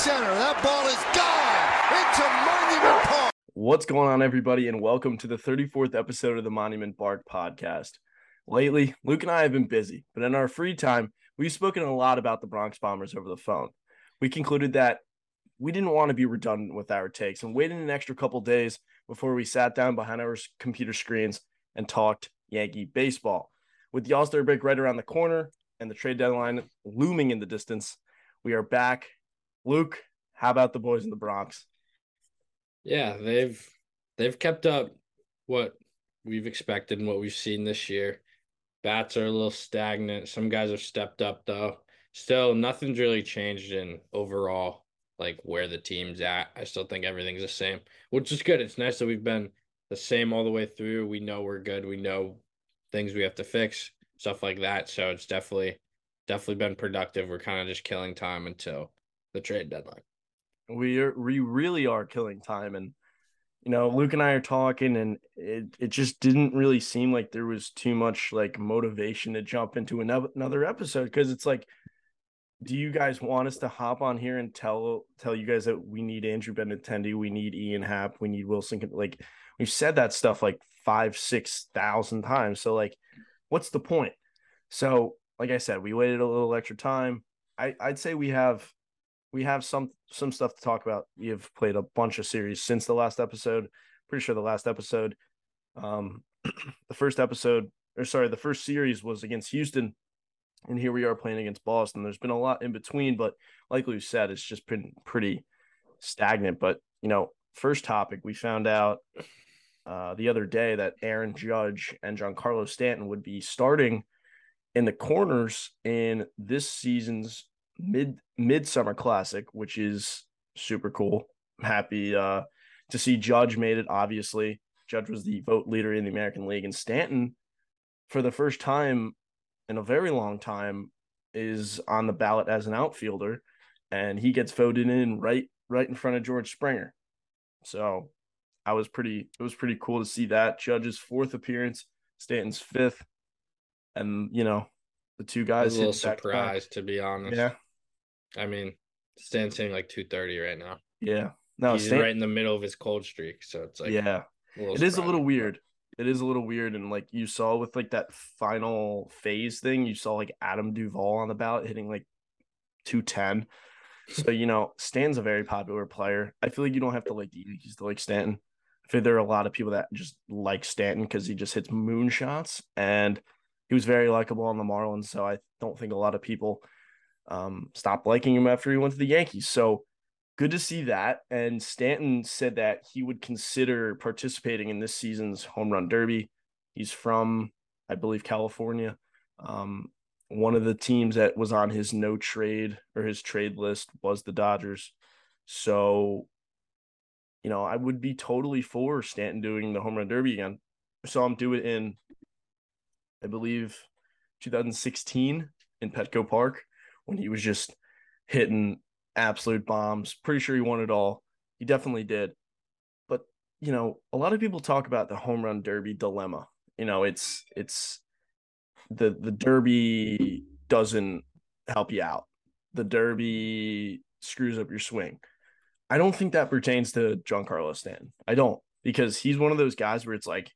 center. That ball is gone into Monument Park. What's going on, everybody, and welcome to the 34th episode of the Monument Park podcast. Lately, Luke and I have been busy, but in our free time, we've spoken a lot about the Bronx Bombers over the phone. We concluded that we didn't want to be redundant with our takes and waited an extra couple days before we sat down behind our computer screens and talked Yankee baseball. With the All Star break right around the corner and the trade deadline looming in the distance, we are back. Luke, how about the boys in the Bronx? Yeah, they've they've kept up what we've expected and what we've seen this year. Bats are a little stagnant. Some guys have stepped up though. Still, nothing's really changed in overall like where the team's at. I still think everything's the same, which is good. It's nice that we've been the same all the way through. We know we're good. We know things we have to fix, stuff like that. So it's definitely definitely been productive. We're kind of just killing time until the trade deadline. We are we really are killing time and you know, Luke and I are talking and it it just didn't really seem like there was too much like motivation to jump into another episode because it's like do you guys want us to hop on here and tell tell you guys that we need Andrew Benintendi, we need Ian Happ, we need Willson? Like we've said that stuff like five, six thousand times. So like, what's the point? So like I said, we waited a little extra time. I I'd say we have we have some some stuff to talk about. We have played a bunch of series since the last episode. Pretty sure the last episode, um, the first episode or sorry, the first series was against Houston and here we are playing against Boston. There's been a lot in between, but like we said, it's just been pretty stagnant. But you know, first topic we found out uh, the other day that Aaron Judge and Giancarlo Stanton would be starting in the corners in this season's mid midsummer classic, which is super cool. I'm happy uh, to see Judge made it. Obviously, Judge was the vote leader in the American League, and Stanton, for the first time in a very long time is on the ballot as an outfielder and he gets voted in right right in front of George Springer. So I was pretty it was pretty cool to see that Judge's fourth appearance, Stanton's fifth, and you know the two guys. a little surprised to be honest. Yeah, I mean Stanton's hitting like two thirty right now. Yeah, no, he's Stan- right in the middle of his cold streak, so it's like yeah, it is a little weird. It is a little weird and like you saw with like that final phase thing you saw like adam duvall on the ballot hitting like 210 so you know stan's a very popular player. I feel like you don't have to like the yankees to like stanton. I feel there are a lot of people that just like stanton because he just hits moonshots and he was very likable on the marlins so i don't think a lot of people um stopped liking him after he went to the yankees so good to see that. And Stanton said that he would consider participating in this season's home run derby. He's from, I believe, California. Um, one of the teams that was on his no trade or his trade list was the Dodgers. So, you know, I would be totally for Stanton doing the home run derby again. I saw him do it in, I believe, 2016 in Petco Park when he was just hitting absolute bombs. Pretty sure he won it all. He definitely did. But, you know, a lot of people talk about the home run derby dilemma. You know, it's it's the the derby doesn't help you out. The derby screws up your swing. I don't think that pertains to Giancarlo Stanton. I don't because he's one of those guys where it's like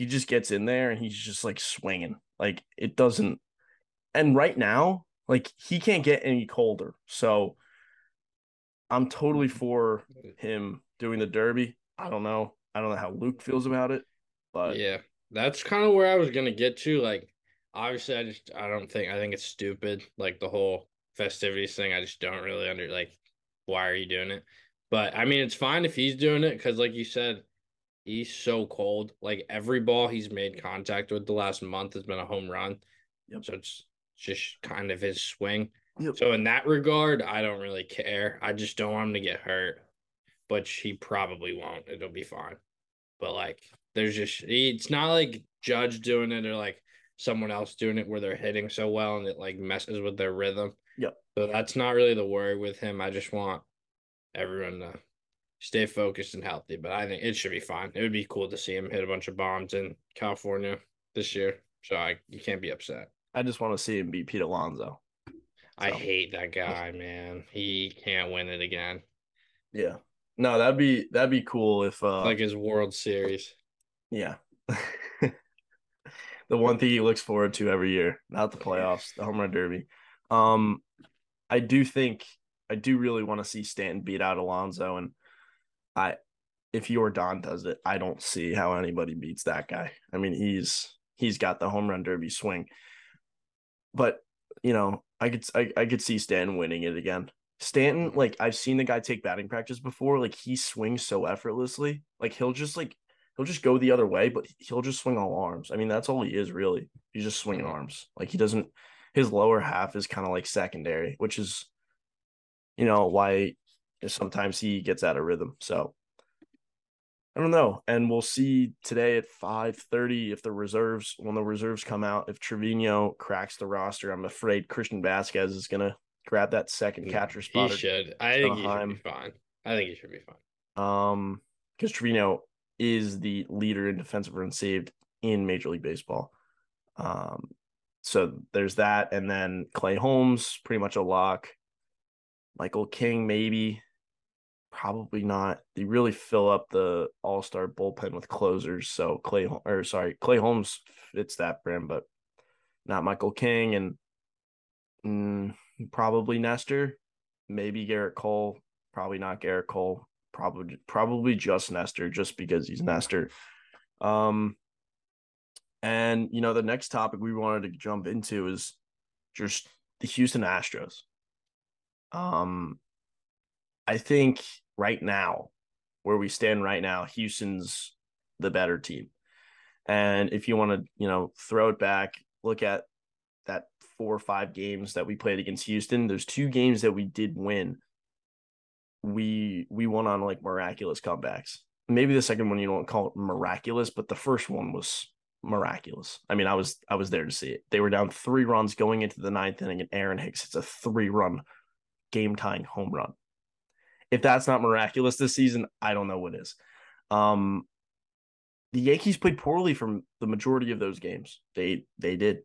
he just gets in there and he's just like swinging. Like it doesn't. And right now, like he can't get any colder. So I'm totally for him doing the Derby. I don't know. I don't know how Luke feels about it, but yeah, that's kind of where I was gonna get to. Like, obviously, I just I don't think I think it's stupid. Like the whole festivities thing, I just don't really under like why are you doing it? But I mean, it's fine if he's doing it because, like you said, he's so cold. Like every ball he's made contact with the last month has been a home run. Yep. So it's just kind of his swing. Yep. So in that regard, I don't really care. I just don't want him to get hurt, but he probably won't. It'll be fine. But like, there's just it's not like Judge doing it or like someone else doing it where they're hitting so well and it like messes with their rhythm. Yep. So that's not really the worry with him. I just want everyone to stay focused and healthy. But I think it should be fine. It would be cool to see him hit a bunch of bombs in California this year. So I you can't be upset. I just want to see him beat Pete Alonso. I hate that guy, man. He can't win it again. yeah. No, that'd be that'd be cool if uh Like his World Series. yeah. the one thing he looks forward to every year, not the playoffs, the home run derby. Um I do think I do really want to see Stanton beat out Alonso and I if Jordan does it, I don't see how anybody beats that guy. I mean, he's he's got the home run derby swing. But, you know, I could I, I could see Stanton winning it again. Stanton, like I've seen the guy take batting practice before, like he swings so effortlessly. Like he'll just like he'll just go the other way, but he'll just swing all arms. I mean, that's all he is really. He's just swinging arms. Like he doesn't his lower half is kind of like secondary, which is you know why sometimes he gets out of rhythm. So I don't know. And we'll see today at 5:30 if the reserves when the reserves come out, if Trevino cracks the roster. I'm afraid Christian Vázquez is gonna grab that second catcher spot. or- should. I think he should be fine. I think he should be fine. Um, because Trevino is the leader in defensive runs saved in Major League Baseball. Um, so there's that, and then Clay Holmes, pretty much a lock. Michael King, maybe, probably not. They really fill up the All Star bullpen with closers. So Clay, or sorry, Clay Holmes fits that brand, but not Michael King, and mm, probably Nestor, maybe Gerrit Cole, probably not Gerrit Cole probably probably just Nestor just because he's Nestor. Um and you know the next topic we wanted to jump into is just the Houston Astros. Um I think right now where we stand right now Houston's the better team. And if you want to, you know, throw it back, look at that four or five games that we played against Houston, there's two games that we did win we we won on like miraculous comebacks. Maybe the second one you don't call it miraculous, but the first one was miraculous. I mean, I was I was there to see it. They were down three runs going into the ninth inning, and Aaron Hicks hits a three run game tying home run. If that's not miraculous this season, I don't know what is. Um, the Yankees played poorly from the majority of those games. They they did.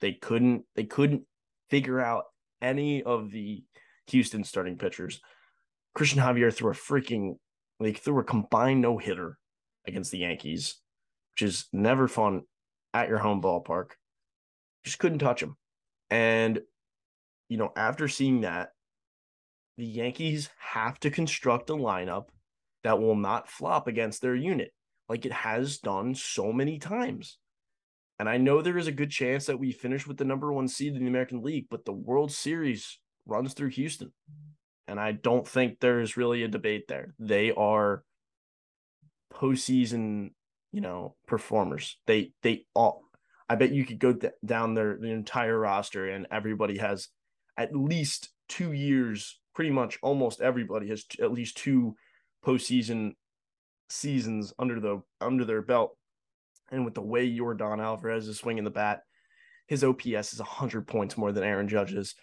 They couldn't they couldn't figure out any of the Houston starting pitchers. Cristian Javier threw a freaking like threw a combined no hitter against the Yankees, which is never fun at your home ballpark. Just couldn't touch him. And you know, after seeing that, the Yankees have to construct a lineup that will not flop against their unit like it has done so many times. And I know there is a good chance that we finish with the number one seed in the American League, but the World Series runs through Houston. And I don't think there's really a debate there. They are postseason, you know, performers. They they all. I bet you could go d- down their the entire roster, and everybody has at least two years. Pretty much, almost everybody has t- at least two postseason seasons under the under their belt. And with the way Yordan Alvarez is swinging the bat, his OPS is 100 points more than Aaron Judge's.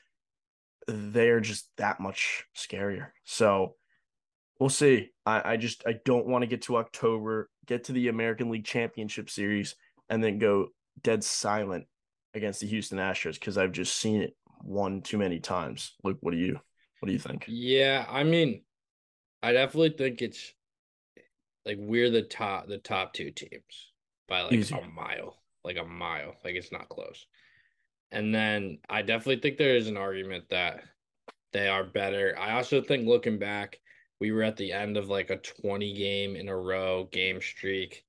They're just that much scarier. So we'll see. I, I just I don't want to get to October, get to the American League Championship Series, and then go dead silent against the Houston Astros because I've just seen it one too many times. Luke, what do you what do you think? Yeah, I mean, I definitely think it's like we're the top the top two teams by like Easy. a mile, like a mile, like it's not close. And then I definitely think there is an argument that they are better. I also think looking back, we were at the end of like a 20 game in a row game streak.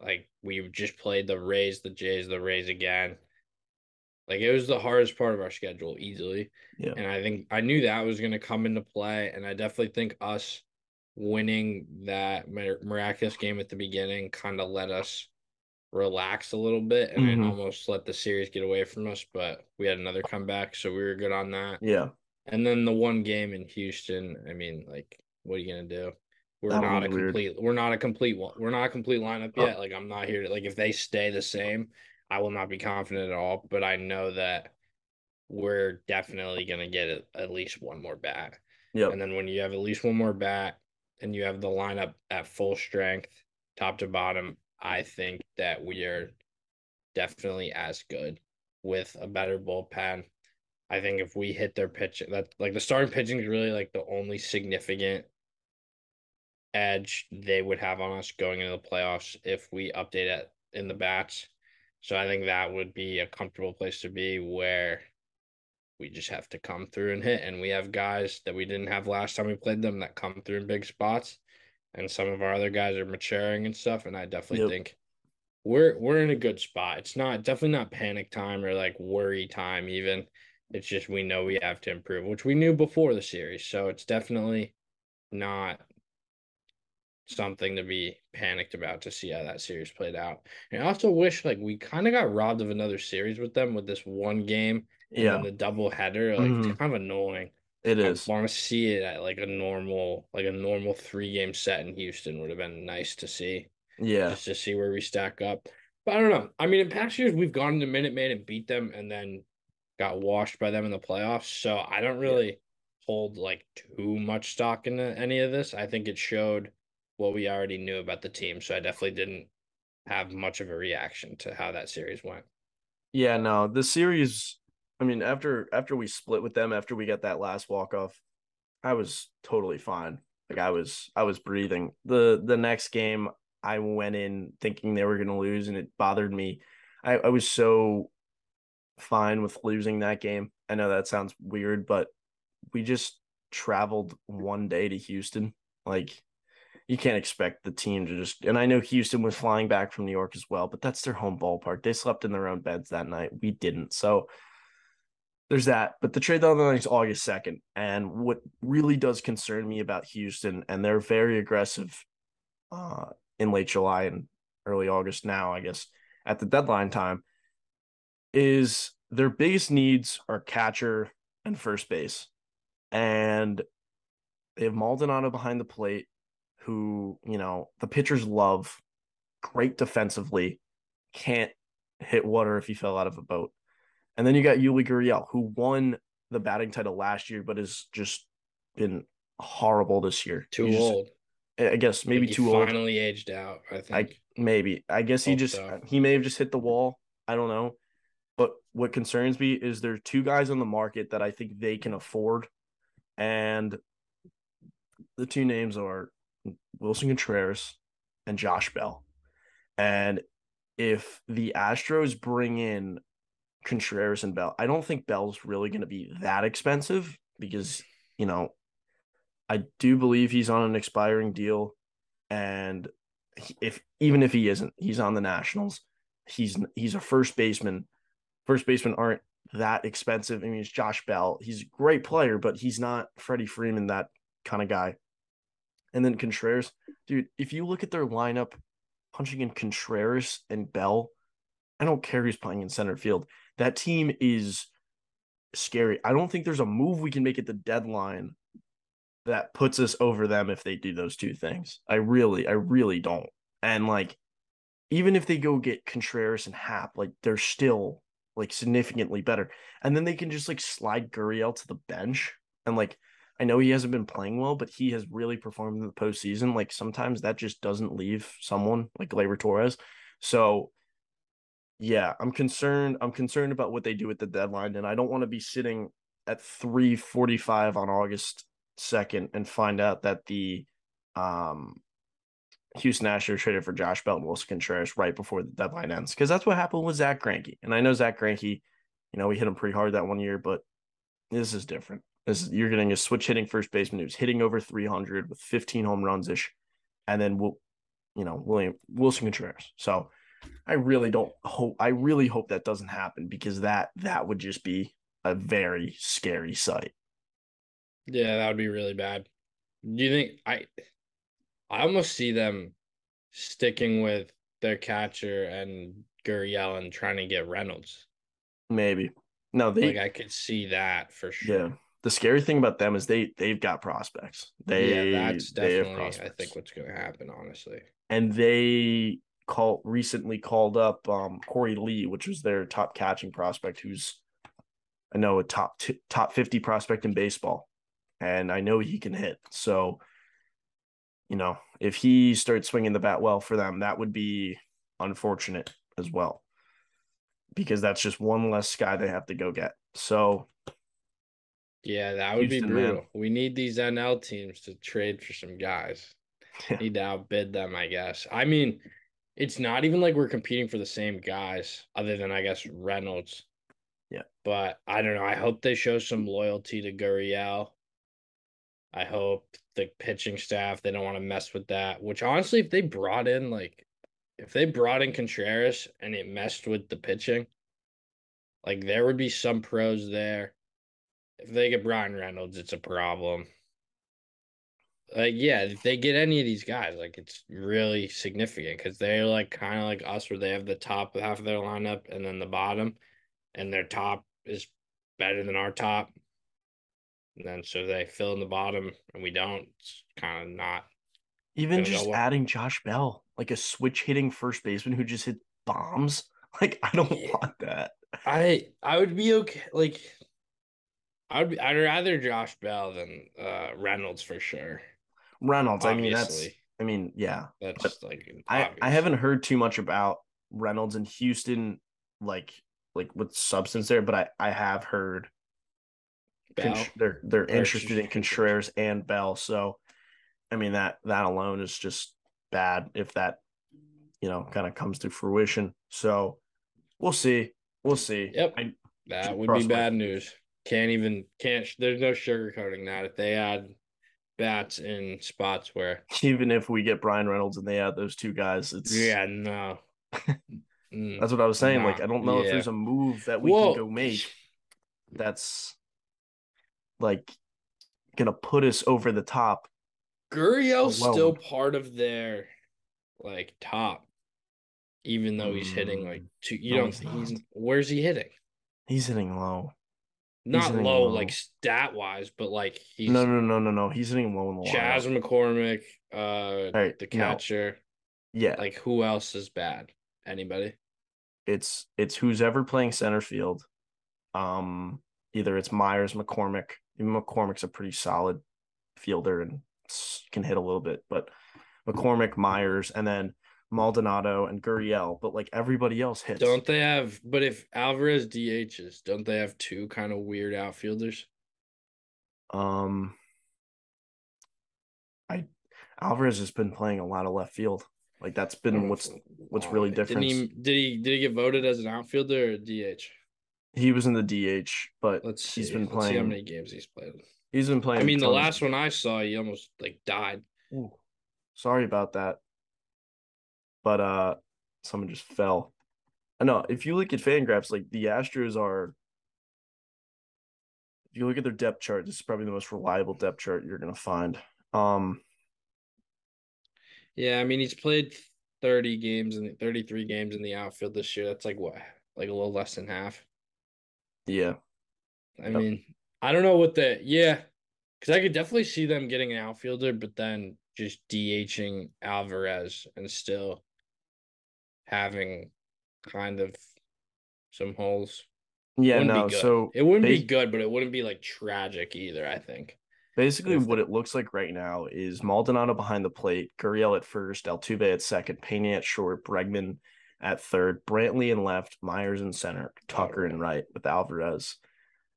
Like we just played the Rays, the Jays, the Rays again. Like it was the hardest part of our schedule easily. Yeah. And I think I knew that was going to come into play. And I definitely think us winning that miraculous game at the beginning kind of let us relax a little bit and it Mhm. almost let the series get away from us. But we had another comeback. So we were good on that. Yeah. And then the one game in Houston, I mean, like, what are you gonna do? We're That not a weird. complete. We're not a complete one. We're not a complete lineup Oh. yet. Like, I'm not here to like. If they stay the same, I will not be confident at all. But I know that we're definitely gonna get at, least one more bat. Yep. And then when you have at least one more bat, and you have the lineup at full strength, top to bottom, I think that we are definitely as good with a better bullpen. I think if we hit their pitch, that like the starting pitching is really like the only significant edge they would have on us going into the playoffs if we update it in the bats. So I think that would be a comfortable place to be where we just have to come through and hit. And we have guys that we didn't have last time we played them that come through in big spots. And some of our other guys are maturing and stuff. And I definitely Yep. think we're we're in a good spot. It's not definitely not panic time or like worry time even. It's just we know we have to improve, which we knew before the series. So it's definitely not something to be panicked about to see how that series played out. And I also wish like we kind of got robbed of another series with them with this one game Yeah, the double header. Like Mhm. kind of annoying. it is. I want to see it at like a normal, like a normal three game set in Houston would have been nice to see Yeah, just to see where we stack up. But I don't know. I mean, in past years we've gone to Minute Maid and beat them and then got washed by them in the playoffs. So I don't really hold like too much stock into any of this. I think it showed what we already knew about the team. So I definitely didn't have much of a reaction to how that series went. yeah. No, the series. I mean, after after we split with them, after we got that last walk off, I was totally fine. Like I was, I was breathing. the The next game, I went in thinking they were going to lose, and it bothered me. I, I was so fine with losing that game. I know that sounds weird, but we just traveled one day to Houston. Like you can't expect the team to just and I know Houston was flying back from New York as well, but that's their home ballpark. They slept in their own beds that night. We didn't. So there's that. But the trade deadline is August 2nd. And what really does concern me about Houston, and they're very aggressive uh in late July and early August now, I guess, at the deadline time, is their biggest needs are catcher and first base. And they have Maldonado behind the plate, who, you know, the pitchers love, great defensively, can't hit water if he fell out of a boat. And then you got Yuli Gurriel, who won the batting title last year, but has just been horrible this year. Too He just- old. I guess maybe he too old. Finally aged out. I I think. maybe. I guess he just so. he may have just hit the wall. I don't know. But what concerns me is there are two guys on the market that I think they can afford. And the two names are Willson Contreras and Josh Bell. And if the Astros bring in Contreras and Bell, I don't think Bell's really going to be that expensive because, you know, I do believe he's on an expiring deal. And if even if he isn't, he's on the Nationals. He's he's a first baseman. First basemen aren't that expensive. I mean, it's Josh Bell. He's a great player, but he's not Freddie Freeman, that kind of guy. And then Contreras, dude, if you look at their lineup, punching in Contreras and Bell, I don't care who's playing in center field. That team is scary. I don't think there's a move we can make at the deadline that puts us over them if they do those two things. I really, I really don't. And like, even if they go get Contreras and Happ, like they're still like significantly better. And then they can just like slide Gurriel to the bench. And like, I know he hasn't been playing well, but he has really performed in the postseason. Like sometimes that just doesn't leave someone like Gleyber Torres. So yeah, I'm concerned. I'm concerned about what they do at the deadline. And I don't want to be sitting at 345 on August 2nd and find out that the um Houston Astros traded for Josh Bell and Willson Contreras right before the deadline ends. Because that's what happened with Zack Greinke. And I know Zack Greinke, you know, we hit him pretty hard that one year, but this is different. Is, you're getting a switch hitting first baseman who's hitting over 300 with 15 home runs ish, and then we'll, you know, William Willson Contreras. So I really don't hope. I really hope that doesn't happen because that that would just be a very scary sight. Yeah, that would be really bad. Do you think I I almost see them sticking with their catcher and Gurriel and trying to get Reynolds. Maybe no, they Like I could see that for sure. yeah. The scary thing about them is they they've got prospects. They yeah, that's they have definitely I think what's gonna happen, honestly. and they call recently called up um Korey Lee, which was their top catching prospect, who's I know a top t- top fifty prospect in baseball, and I know he can hit. So, you know, if he starts swinging the bat well for them, that would be unfortunate as well, because that's just one less guy they have to go get. So, Yeah, that would Houston, be man. brutal. We need these NL teams to trade for some guys. Need to outbid them, I guess. I mean, it's not even like we're competing for the same guys, other than I guess Reynolds. Yeah. But I don't know. I hope they show some loyalty to Gurriel. I hope the pitching staff they don't want to mess with that. Which honestly, if they brought in like, if they brought in Contreras and it messed with the pitching, like there would be some pros there. If they get Bryan Reynolds, it's a problem. Like yeah, if they get any of these guys, like it's really significant because they're like kind of like us, where they have the top half of their lineup and then the bottom, and their top is better than our top. And then so they fill in the bottom and we don't. It's kind of not. Even just well. adding Josh Bell, like a switch hitting first baseman who just hit bombs. Like I don't Yeah. want that. I I would be okay. Like I would. Be, I'd rather Josh Bell than uh Reynolds for sure. Reynolds, I mean that's I mean, yeah. That's like I, I haven't heard too much about Reynolds in Houston, like like with substance there, but I I have heard they're they're interested in Contreras. And Bell. So, I mean that that alone is just bad if that you know kind of comes to fruition. So, we'll see. We'll see. Yep. I, That would be bad fingers. news. Can't even can't. There's no sugarcoating that. If they add bats in spots where, even if we get Bryan Reynolds and they add those two guys, it's yeah, no. Mm. That's what I was saying. Like, I don't know if there's a move that we Whoa. can go make that's like gonna put us over the top. Gurriel's still part of their like top, even though he's hitting like two. You no, don't he's he's where's he hitting? He's hitting low. Not low, low. like stat wise, but like he's no, no, no, no, no. He's hitting low in the Chaz lineup. McCormick, uh, right, the no. catcher. Yeah, Like who else is bad? Anybody? it's it's who's ever playing center field. Um, either it's Meyers, McCormick. Even McCormick's a pretty solid fielder and can hit a little bit, but McCormick, Meyers, and then Maldonado and Gurriel. But like everybody else hits. Don't they have? But if Alvarez DHs, don't they have two kind of weird outfielders? Um, I Alvarez has been playing a lot of left field. Like that's been what's what's really Didn't different. he? Did he? Did he get voted as an outfielder or a DH? He was in the DH, but Let's see. he's been Let's see how many games he's played. He's been playing. I mean, the last one I saw, he almost like died. Ooh, sorry about that. But uh someone just fell. I know if you look at Fangraphs, like the Astros are if you look at their depth chart, this is probably the most reliable depth chart you're gonna find. Um Yeah, I mean, he's played thirty games and thirty-three games in the outfield this year. That's like what, like a little less than half. yeah. I Yep. mean, I don't know what the yeah, because I could definitely see them getting an outfielder, but then just DHing Alvarez and still having kind of some holes. Yeah, no. So It wouldn't be good, but it wouldn't be like tragic either. I think. Basically, what it looks like right now is Maldonado behind the plate, Gurriel at first, Altuve at second, Pena at short, Bregman at third, Brantley in left, Meyers in center, Tucker in right, with Alvarez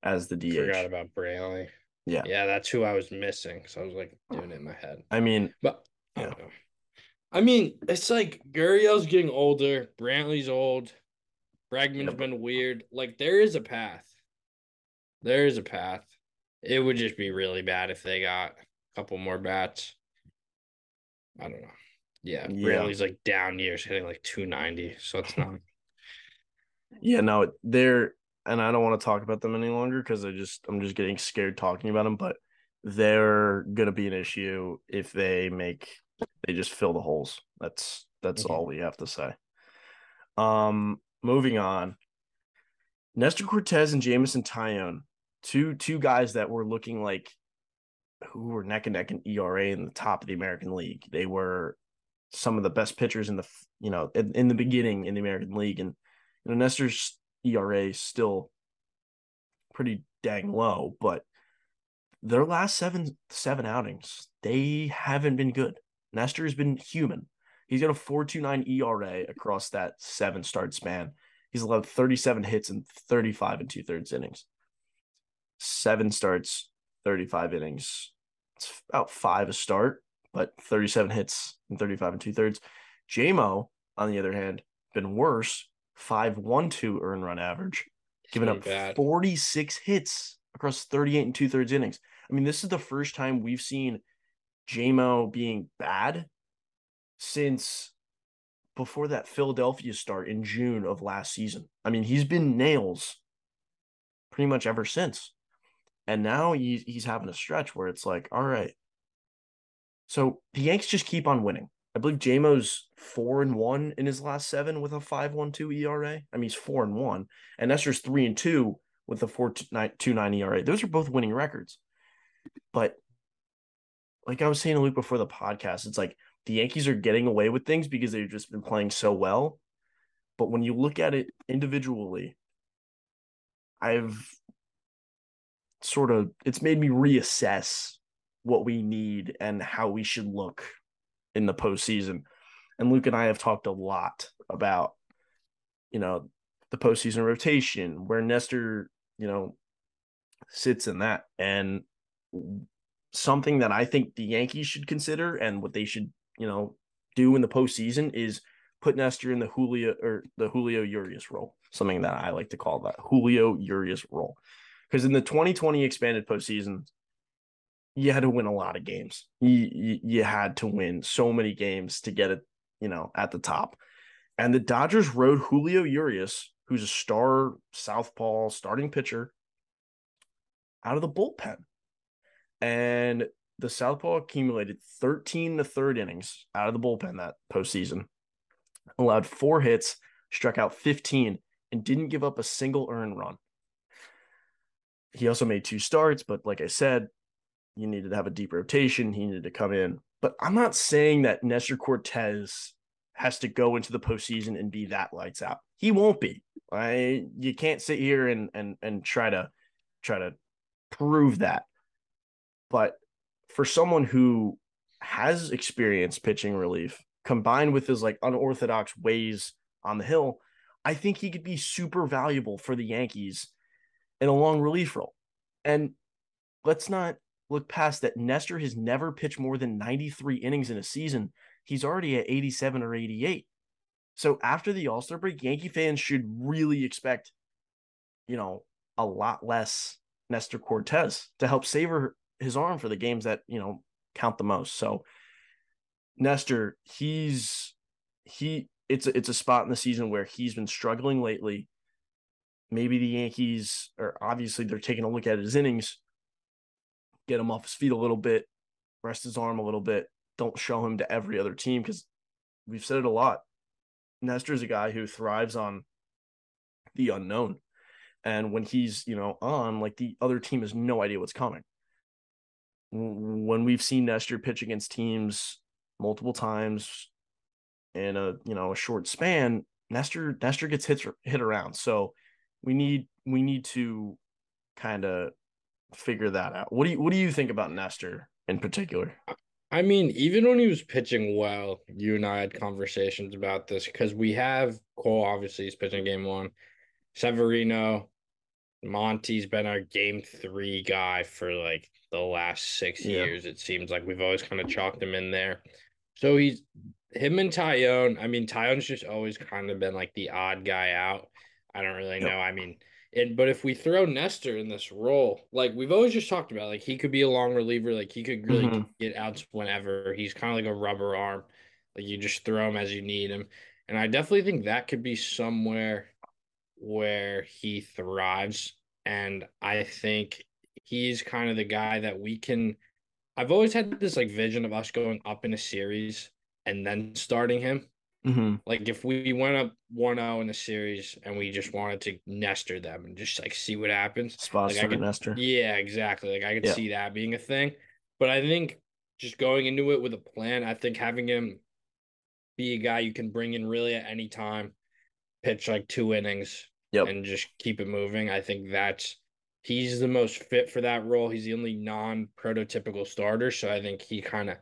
as the DH. Forgot about Brantley. Yeah. yeah, that's who I was missing. So I was like doing it in my head. I mean, But I Yeah. don't know. I mean, it's like Gurriel's getting older. Brantley's old. Bregman's but- been weird. Like there is a path. There is a path. It would just be really bad if they got a couple more bats. I don't know. Yeah, Yeah. Brantley's like down years, hitting like 290. So it's not. yeah, no, they're and I don't want to talk about them any longer because I just I'm just getting scared talking about them, but they're gonna be an issue if they make they just fill the holes. That's that's Mhm. all we have to say. Um, moving on. Nestor Cortes and Jameson Taillon, two two guys that were looking like who were neck and neck in ERA in the top of the American League. They were some of the best pitchers in the you know in, in the beginning in the American League, and you know Nestor's ERA is still pretty dang low, but their last seven seven outings they haven't been good. Nestor has been human. He's got a 4.29 ERA across that seven start span. He's allowed 37 hits and 35 and two thirds innings. seven starts, 35 innings. It's about five a start, but 37 hits and 35 and two thirds. JMO, on the other hand, been worse, 5.12 earn run average, giving up bad. 46 hits across 38 and two thirds innings. I mean, this is the first time we've seen JMO being bad since before that Philadelphia start in June of last season. I mean, he's been nails pretty much ever since. And now he, he's having a stretch where it's like, all right. So the Yanks just keep on winning. I believe JMO's four and one in his last seven with a five one two ERA. I mean, he's four and one, and Nestor's three and two with a four nine two nine ERA. Those are both winning records. But like I was saying to Luke before the podcast, it's like the Yankees are getting away with things because they've just been playing so well. But when you look at it individually, I've sort of it's made me reassess what we need and how we should look in the postseason. And Luke and I have talked a lot about, you know, the postseason rotation, where Nestor, you know, sits in that. And something that I think the Yankees should consider and what they should, you know, do in the postseason is put Nestor in the Julio or the Julio Urias role, something that I like to call that Julio Urias role. Because in the 2020 expanded postseason, you had to win a lot of games. You, you, you had to win so many games to get it, you know, at the top. And the Dodgers rode Julio Urias, who's a star southpaw starting pitcher, out of the bullpen. And the southpaw accumulated 13 to third innings out of the bullpen that postseason, allowed four hits, struck out 15, and didn't give up a single earned run. He also made two starts, but like I said, you needed to have a deep rotation. He needed to come in. But I'm not saying that Nestor Cortes has to go into the postseason and be that lights out. He won't be. I you can't sit here and and and try to try to prove that. But for someone who has experience pitching relief combined with his like unorthodox ways on the hill, I think he could be super valuable for the Yankees in a long relief role. And let's not look past that Nestor has never pitched more than 93 innings in a season. He's already at 87 or 88. So after the All Star break, Yankee fans should really expect, you know, a lot less Nestor Cortes to help savor his arm for the games that, you know, count the most. So Nestor, he's he it's a, it's a spot in the season where he's been struggling lately. Maybe the Yankees are obviously they're taking a look at his innings get him off his feet a little bit, rest his arm a little bit. Don't show him to every other team because we've said it a lot. Nestor's a guy who thrives on the unknown. And when he's, you know, on, like the other team has no idea what's coming. When we've seen Nestor pitch against teams multiple times in a, you know, a short span, Nestor Nestor gets hit hit around. So we need we need to kind of figure that out. What do you what do you think about Nestor in particular? I mean, even when he was pitching well, you and I had conversations about this because we have Cole. Obviously, he's pitching game one. Severino, Monty's been our game three guy for like the last six yeah. years. It seems like we've always kind of chalked him in there. So he's him and Taillon. I mean, Taillon's just always kind of been like the odd guy out. I don't really know. I mean, and but if we throw Nestor in this role, like we've always just talked about, like he could be a long reliever, like he could really mm-hmm. get outs whenever. He's kind of like a rubber arm, like you just throw him as you need him. And I definitely think that could be somewhere where he thrives. And I think he's kind of the guy that we can. I've always had this like vision of us going up in a series and then starting him. Mm-hmm. Like if we went up 1-0 in the series and we just wanted to nester them and just like see what happens. Spot like, could, Nestor. Yeah, exactly. Like I could yeah. see that being a thing. But I think just going into it with a plan, I think having him be a guy you can bring in really at any time, pitch like two innings, yep. and just keep it moving. I think that's he's the most fit for that role. He's the only non prototypical starter. So I think he kind of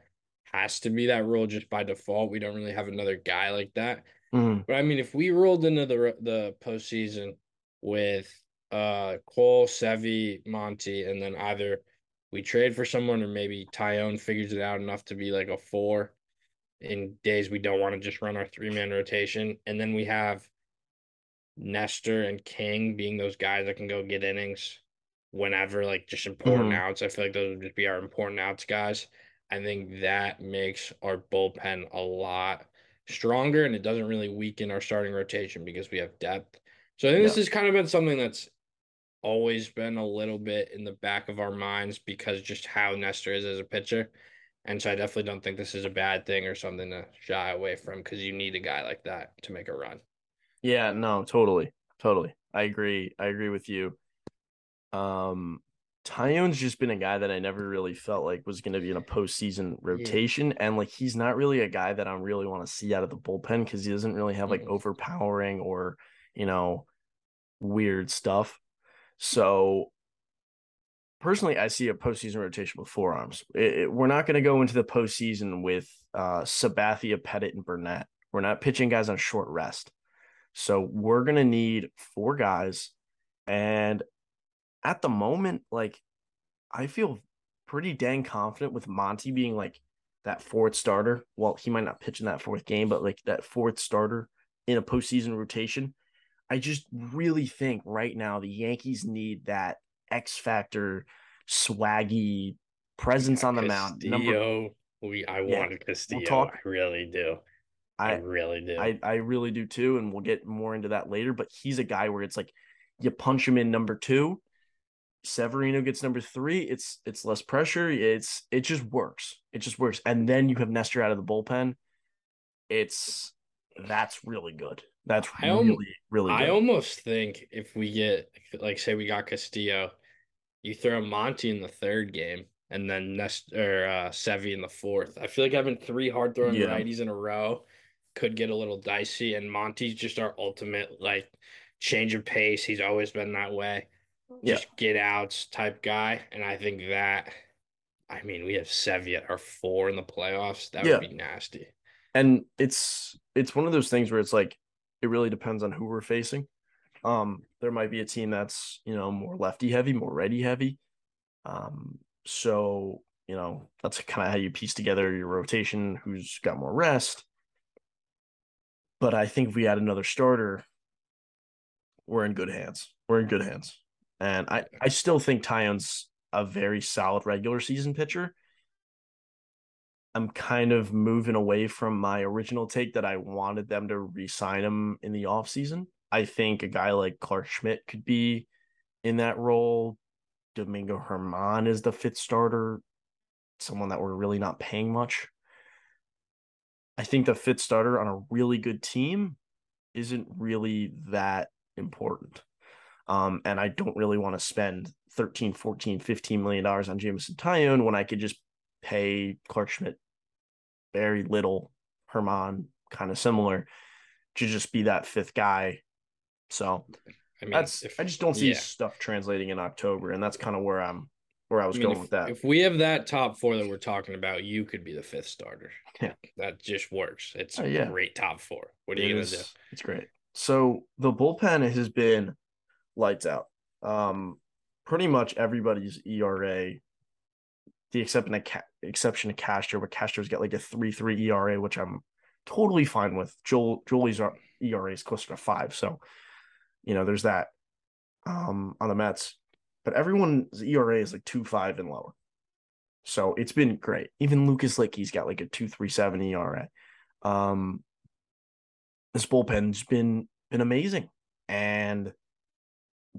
has to be that role just by default. We don't really have another guy like that. Mm-hmm. But I mean, if we rolled into the the postseason with uh Cole, Sevi, Monty, and then either we trade for someone or maybe Taillon figures it out enough to be like a four in days we don't want to just run our three man rotation. And then we have Nestor and King being those guys that can go get innings whenever, like just important Mhm. outs. I feel like those would just be our important outs guys. I think that makes our bullpen a lot stronger and it doesn't really weaken our starting rotation because we have depth. So I think this has kind of been something that's always been a little bit in the back of our minds because just how Nestor is as a pitcher. And so I definitely don't think this is a bad thing or something to shy away from because you need a guy like that to make a run. Yeah, no, totally. Totally. I agree. I agree with you. Um Taillon's just been a guy that I never really felt like was going to be in a postseason rotation. And like, he's not really a guy that I really want to see out of the bullpen because he doesn't really have like overpowering or, you know, weird stuff. So personally, I see a postseason rotation with forearms. It, it- we're not going to go into the postseason with uh, Sabathia, Pettitte, and Burnett. We're not pitching guys on short rest. So we're going to need four guys. And at the moment, like, I feel pretty dang confident with Monty being like that fourth starter. Well, he might not pitch in that fourth game, but like that fourth starter in a postseason rotation. I just really think right now the Yankees need that X factor, swaggy presence on the mound. Number, Castillo, we I Yeah, wanted Castillo. talk- I really do. I, I, really do. I, I really do too, and we'll get more into that later. But he's a guy where it's like you punch him in number two, Severino gets number three. It's it's less pressure. It's it just works. It just works. And then you have Nestor out of the bullpen. It's that's really good. That's I really really I almost think if we get like say we got Castillo, you throw Monty in the third game and then Nest or uh Sevi in the fourth. I feel like having three hard throwing Yeah. righties in a row could get a little dicey. And Monty's just our ultimate like change of pace. He's always been that way. Yeah. Just get outs type guy. And I think that I mean we have Sevi at our four in the playoffs. That Yeah. would be nasty. and it's it's one of those things where it's like it really depends on who we're facing. Um, there might be a team that's you know more lefty heavy, more righty heavy. Um, so you know that's kind of how you piece together your rotation. Who's got more rest? But I think if we add another starter, we're in good hands. We're in good hands, and I I still think Taillon's a very solid regular season pitcher. I'm kind of moving away from my original take that I wanted them to re-sign him in the offseason. I think a guy like Clarke Schmidt could be in that role. Domingo Germán is the fifth starter, someone that we're really not paying much. I think the fifth starter on a really good team isn't really that important. Um, and I don't really want to spend 13, 14, 15 million dollars on Jameson Taillon when I could just pay Clarke Schmidt very little, Germán kind of similar to just be that fifth guy. So I mean that's if- I just don't see yeah. stuff translating in October, and that's kind of where I'm where I was I mean, going if, with that. If we have that top four that we're talking about, you could be the fifth starter. Yeah. That just works. It's a yeah. great top four. What are It you gonna do? It's great. So the bullpen has been lights out. Um, pretty much everybody's ERA, the exception of Ca- exception of Castro, but Castro's got like a three three ERA, which I'm totally fine with. Joel Joel's ERA is closer to five, so you know there's that. Um, on the Mets, but everyone's ERA is like two five and lower. So it's been great. Even Lucas Luetge's got like a two three seven ERA. Um, this bullpen's been been amazing, and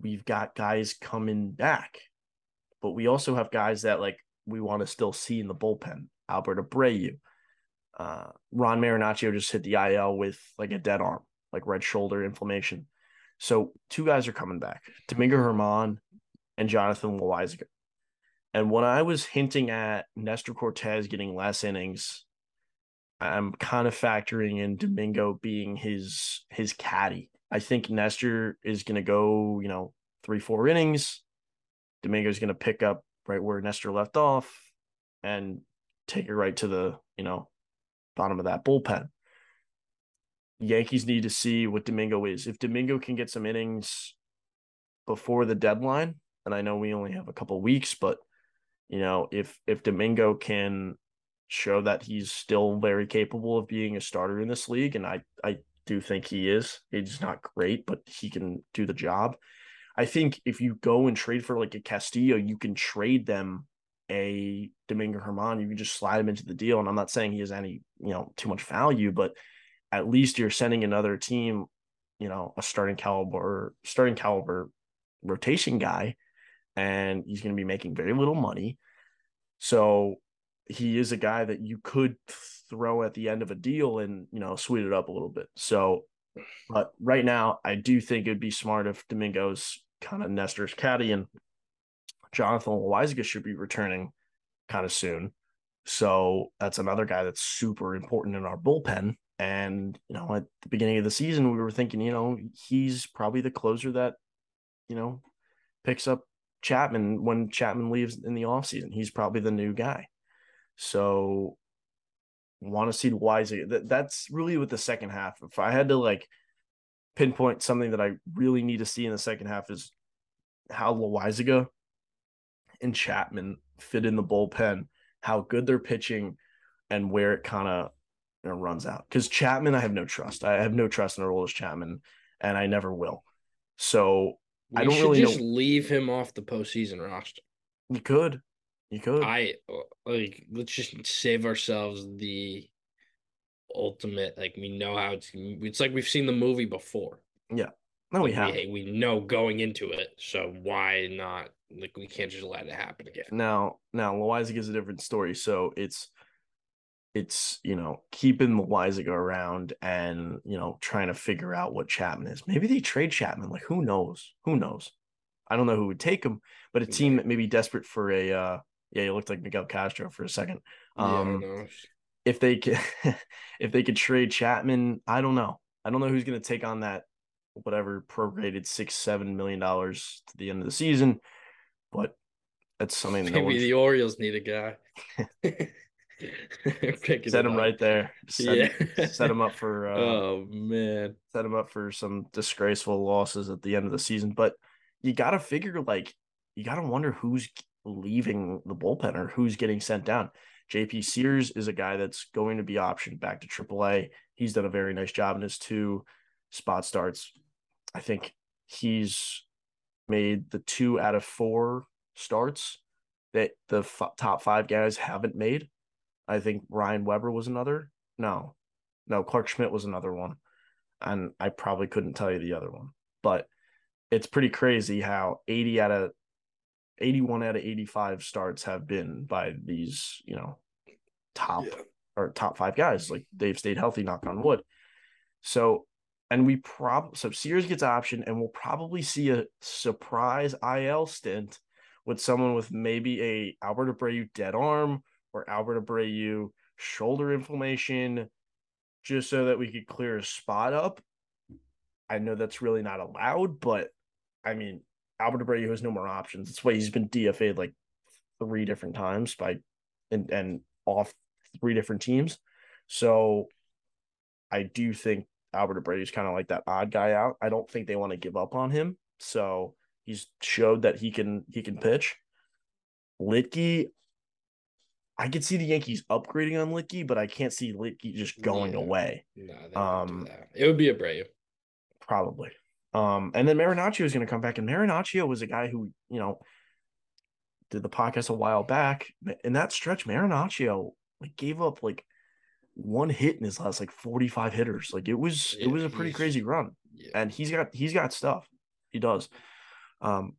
we've got guys coming back, but we also have guys that like we want to still see in the bullpen. Albert Abreu, uh, Ron Marinaccio just hit the IL with like a dead arm, like red shoulder inflammation. So two guys are coming back: Domingo Germán and Jonathan Loáisiga. And when I was hinting at Nestor Cortes getting less innings, I'm kind of factoring in Domingo being his his caddy. I think Nestor is going to go, you know, three four innings. Domingo's going to pick up right where Nestor left off and take it right to the, you know, bottom of that bullpen. Yankees need to see what Domingo is. If Domingo can get some innings, before the deadline, and I know we only have a couple weeks, but you know, if if Domingo can show that he's still very capable of being a starter in this league, and I I do think he is. He's not great, but he can do the job. I think if you go and trade for like a Castillo, you can trade them a Domingo Germán. You can just slide him into the deal. And I'm not saying he has any, you know, too much value, but at least you're sending another team, you know, a starting caliber, starting caliber rotation guy, and he's going to be making very little money. So he is a guy that you could throw at the end of a deal and you know sweet it up a little bit. So, but right now I do think it'd be smart if Domingo's kind of Nestor's caddy and Jonathan Loáisiga should be returning kind of soon. So that's another guy that's super important in our bullpen. And you know, at the beginning of the season, we were thinking, you know, he's probably the closer that, you know, picks up Chapman when Chapman leaves in the offseason. He's probably the new guy. So want to see Loáisiga. That, that's really with the second half. If I had to like pinpoint something that I really need to see in the second half is how Loáisiga and Chapman fit in the bullpen, how good they're pitching, and where it kind of you know, runs out. Because Chapman, I have no trust. I have no trust in Aroldis Chapman, and I never will. So We I don't should really just know. leave him off the postseason roster. You could, you could. I like let's just save ourselves the ultimate. Like we know how it's. It's like we've seen the movie before. Yeah. No, we have. We, we know going into it, so why not? Like we can't just let it happen again. Now, now Loáisiga is a different story. So it's it's you know keeping Loáisiga around and you know trying to figure out what Chapman is. Maybe they trade Chapman. Like who knows? Who knows? I don't know who would take him, but a team that may be desperate for a uh yeah, he looked like Miguel Castro for a second. Um yeah, if they could if they could trade Chapman, I don't know. I don't know who's gonna take on that whatever prorated six, seven million dollars to the end of the season, but that's something no Maybe the Orioles need a guy. Set him up. right there. Set, Yeah. set him up for uh, oh man. set him up for some disgraceful losses at the end of the season. But you got to figure like you got to wonder who's leaving the bullpen or who's getting sent down. JP Sears is a guy that's going to be optioned back to AAA. He's done a very nice job in his two spot starts. I think he's made the two out of four starts that the f- top five guys haven't made. I think Ryan Weber was another. No, no, Clarke Schmidt was another one. And I probably couldn't tell you the other one. But it's pretty crazy how 80 out of 81 out of 85 starts have been by these, you know, top Yeah. or top five guys. Like they've stayed healthy, knock on wood. So, and we probably, so Sears gets option, and we'll probably see a surprise IL stint with someone with maybe a Albert Abreu dead arm or Albert Abreu shoulder inflammation, just so that we could clear a spot up. I know that's really not allowed, but I mean, Albert Abreu has no more options. That's why he's been DFA'd like three different times by and and off three different teams. So I do think Albert Abreu is kind of like that odd guy out. I don't think they want to give up on him. So he's showed that he can he can pitch. Luetge, I could see the Yankees upgrading on Luetge, but I can't see Luetge just going Yeah. away. No, Um. It would be a Abreu. Probably. Um, and then Marinaccio is going to come back, and Marinaccio was a guy who, you know, did the podcast a while back. In that stretch, Marinaccio like gave up like one hit in his last like 45 hitters. Like it was it was a pretty crazy run. Yeah. And he's got he's got stuff. He does. Um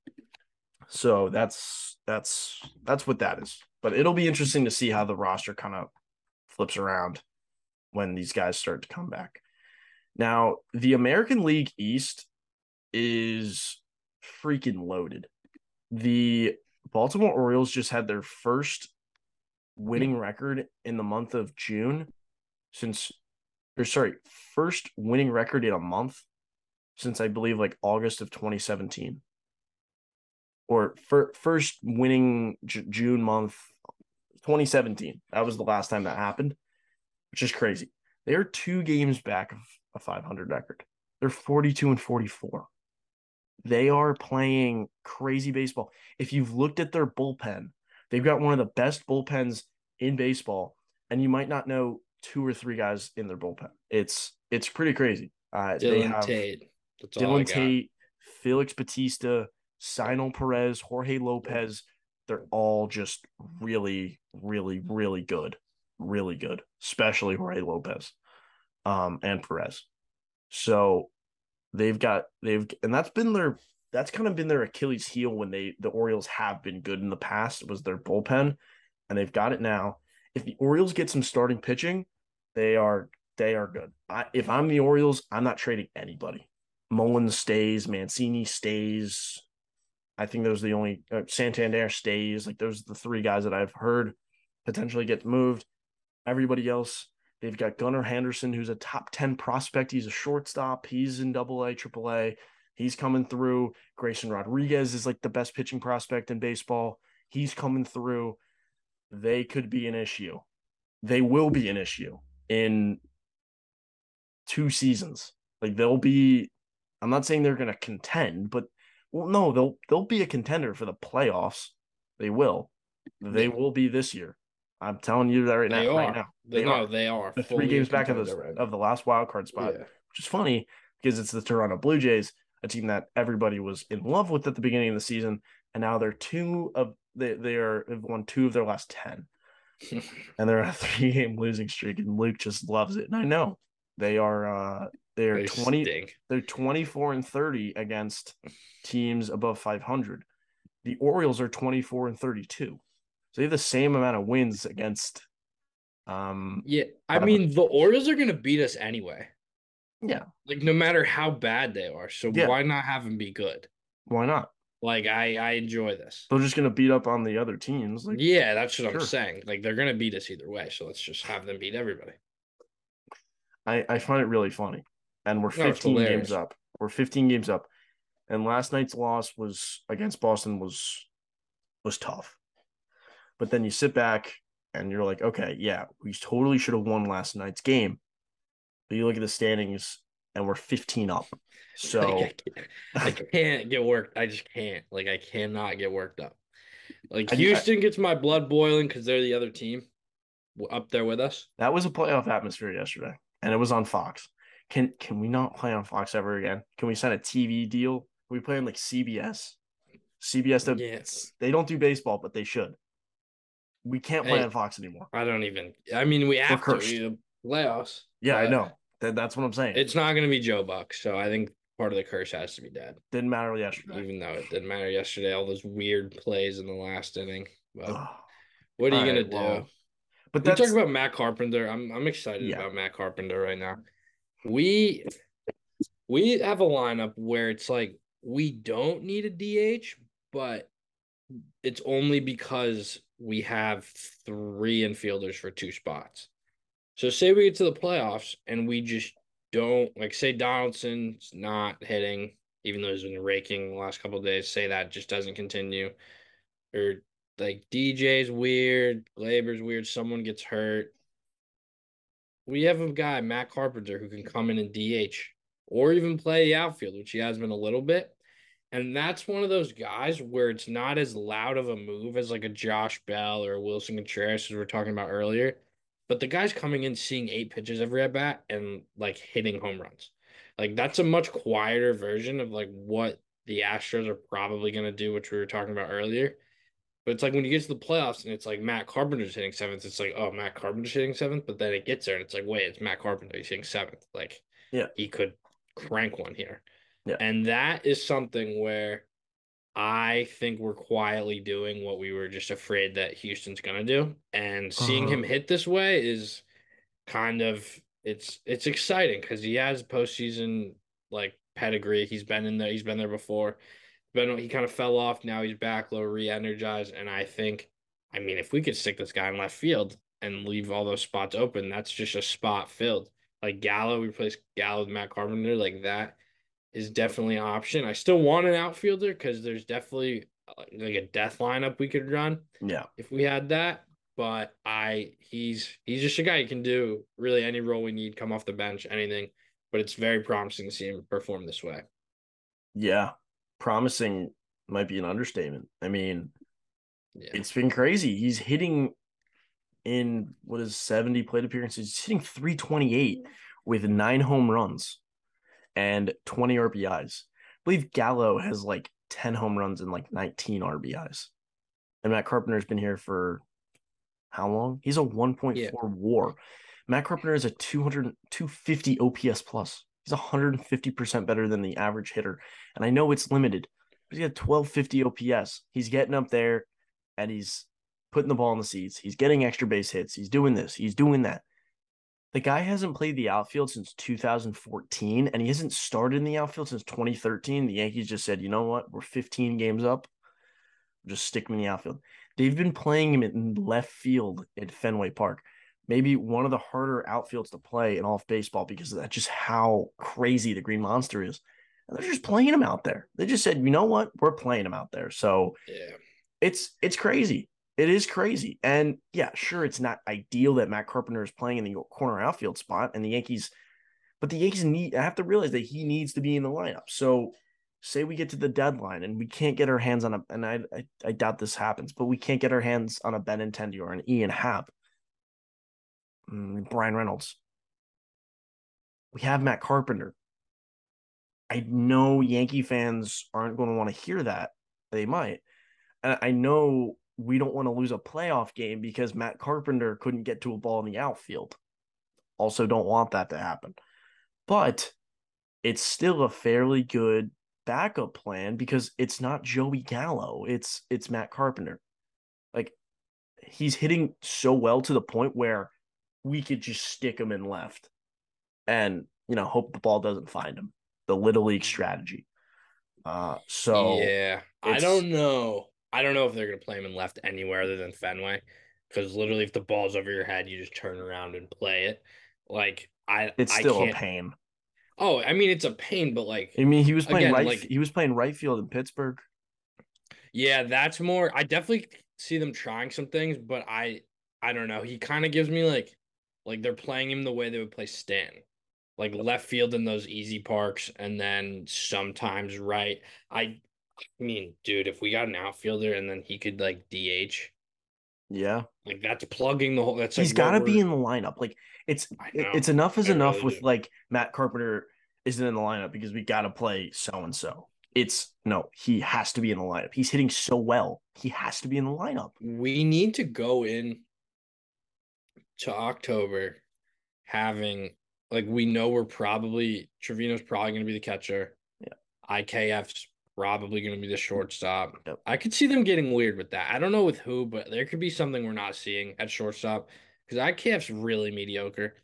so that's that's that's what that is. But it'll be interesting to see how the roster kind of flips around when these guys start to come back. Now, the American League East is freaking loaded. The Baltimore Orioles just had their first winning record in the month of June since, or sorry, first winning record in a month since I believe like August of 2017. Or fir- first winning J- June month 2017. That was the last time that happened, which is crazy. They are two games back of a 500 record. They're 42 and 44. They are playing crazy baseball. If you've looked at their bullpen, they've got one of the best bullpens in baseball, and you might not know two or three guys in their bullpen. It's it's pretty crazy. Uh, they Dylan Tate. That's Dylan. Tate, Felix Bautista, Cionel Perez, Jorge Lopez. They're all just really, really, really good. Really good, especially Jorge Lopez um, and Perez. So they've got they've and that's been their that's kind of been their Achilles heel when they the Orioles have been good in the past was their bullpen, and they've got it now. If the Orioles get some starting pitching, they are they are good. I, if I'm the Orioles, I'm not trading anybody. Mullins stays, Mancini stays. I think those are the only uh, Santander stays. Like those are the three guys that I've heard potentially get moved. Everybody else, they've got Gunnar Henderson, who's a top 10 prospect. He's a shortstop. He's in double A, triple A. He's coming through. Grayson Rodriguez is like the best pitching prospect in baseball. He's coming through. They could be an issue. They will be an issue in two seasons. Like they'll be I'm not saying they're gonna contend, but well, no, they'll they'll be a contender for the playoffs. They will. They will be this year. I'm telling you that right They now. are. Right now. They, They no, are. they are. The three games back of the right of the last wild card spot, Yeah. which is funny because it's the Toronto Blue Jays, a team that everybody was in love with at the beginning of the season, and now they're two of they they are have won two of their last ten, and they're a three game losing streak, and Luke just loves it, and I know they are uh they're They twenty stink. they're 24 and 30 against teams above 500. The Orioles are 24 and 32. So they have the same amount of wins against um Yeah, I Whatever. mean the Orioles are gonna beat us anyway. yeah, Like no matter how bad they are, so Yeah. why not have them be good? why not? Like I, I enjoy this. They're just going to beat up on the other teams like Yeah, that's what I'm saying. Like they're gonna beat us either way, so let's just have them beat everybody. I I find it really funny. And we're No, 15 games up. We're 15 games up. And last night's loss was against Boston was was tough. But then you sit back and you're like, okay, yeah, we totally should have won last night's game. But you look at the standings and we're 15 up. So Like, I, can't, I can't get worked. I just can't. Like I cannot get worked up. Like I- I- Houston gets my blood boiling because they're the other team up there with us. that was a playoff atmosphere yesterday. And it was on Fox. Can can we not play on Fox ever again? Can we sign a TV deal? Can we play on like CBS? CBS Yes. they don't do baseball, but they should. We can't play Hey. on Fox anymore. I don't even. I mean, we have to cursed. we have playoffs. Yeah, I know. That, that's what I'm saying. It's not going to be Joe Buck, so I think part of the curse has to be dead. didn't matter yesterday. Even though it didn't matter yesterday, all those weird plays in the last inning. Ugh. what are you All gonna right, do? well, but we that's talk about Matt Carpenter. I'm I'm excited Yeah. about Matt Carpenter right now. We we have a lineup where it's like we don't need a DH, but it's only because we have three infielders for two spots. So say we get to the playoffs and we just don't like say Donaldson's not hitting, even though he's been raking the last couple days, say that just doesn't continue. Or like DJ's weird, Gleyber's weird, someone gets hurt. We have a guy, Matt Carpenter, who can come in and DH or even play the outfield, which he has been a little bit. And that's one of those guys where it's not as loud of a move as like a Josh Bell or a Willson Contreras, as we are talking about earlier. But the guy's coming in seeing eight pitches every at bat and like hitting home runs. Like that's a much quieter version of like what the Astros are probably gonna do, which we were talking about earlier. But it's like when you get to the playoffs and it's like Matt Carpenter's hitting seventh, it's like, oh, Matt Carpenter's hitting seventh. But then it gets there and it's like, wait, it's Matt Carpenter. He's hitting seventh. Like, Yeah. he could crank one here. Yeah. And that is something where I think we're quietly doing what we were just afraid that Houston's gonna do. And seeing him Uh-huh. hit this way is kind of it's it's exciting because he has postseason like pedigree. He's been in there, he's been there before. But he kind of fell off. Now he's back, low re-energized. And I think, I mean, if we could stick this guy in left field and leave all those spots open, that's just a spot filled. Like Gallo, we replace Gallo with Matt Carpenter, like that is definitely an option. I still want an outfielder because there's definitely uh, like a death lineup we could run yeah. if we had that. But I he's he's just a guy who can do really any role we need, come off the bench, anything. But it's very promising to see him perform this way. Yeah. promising might be an understatement. I mean, Yeah. it's been crazy. He's hitting in what is 70 plate appearances. He's hitting 328 with nine home runs and 20 RBIs. I believe Gallo has like 10 home runs and like 19 RBIs. And Matt Carpenter's been here for how long? He's a 1.4 Yeah. war. Matt Carpenter is a 200 250 OPS plus. He's 150% better than the average hitter. And I know it's limited, but he's got 1250 OPS. He's getting up there and he's putting the ball in the seats. He's getting extra base hits. He's doing this. He's doing that. The guy hasn't played the outfield since 2014, and he hasn't started in the outfield since 2013. The Yankees just said, you know what? We're 15 games up. Just stick him in the outfield. They've been playing him in left field at Fenway Park. Maybe one of the harder outfields to play in all of baseball because of that, just how crazy the Green Monster is. And they're just playing him out there. They just said, you know what? We're playing him out there. So Yeah. it's it's crazy. It is crazy. And yeah, sure, it's not ideal that Matt Carpenter is playing in the corner outfield spot and the Yankees, but the Yankees need I have to realize that he needs to be in the lineup. So say we get to the deadline and we can't get our hands on a and I I, I doubt this happens, but we can't get our hands on a Benintendi or an Ian Happ. Mm, Bryan Reynolds. We have Matt Carpenter. I know Yankee fans aren't going to want to hear that. They might. And I know we don't want to lose a playoff game because Matt Carpenter couldn't get to a ball in the outfield. Also, don't want that to happen. But it's still a fairly good backup plan because it's not Joey Gallo. It's it's Matt Carpenter. Like he's hitting so well to the point where we could just stick him in left and you know hope the ball doesn't find him. The little league strategy. Uh so yeah, I don't know. I don't know if they're gonna play him in left anywhere other than Fenway, because literally, if the ball's over your head, you just turn around and play it. Like I, it's I still a can't- pain. Oh, I mean, it's a pain, but like, I mean, he was playing Again, right. like- he was playing right field in Pittsburgh. yeah, that's more. I definitely see them trying some things, but I, I don't know. He kind of gives me like, like they're playing him the way they would play Stan, like left field in those easy parks, and then sometimes right. I, I mean, dude, if we got an outfielder and then he could like DH. Yeah, Like that's plugging the hole. That's he's like got to be in the lineup. Like it's I it- know. it's enough is I enough really with do. like Matt Carpenter isn't in the lineup because we got to play so and so. It's no, he has to be in the lineup. He's hitting so well. He has to be in the lineup. We need to go in to October having like we know we're probably Trevino's probably going to be the catcher. Yeah. IKF's probably going to be the shortstop. Yep. I could see them getting weird with that. I don't know with who, but there could be something we're not seeing at shortstop because IKF's really mediocre.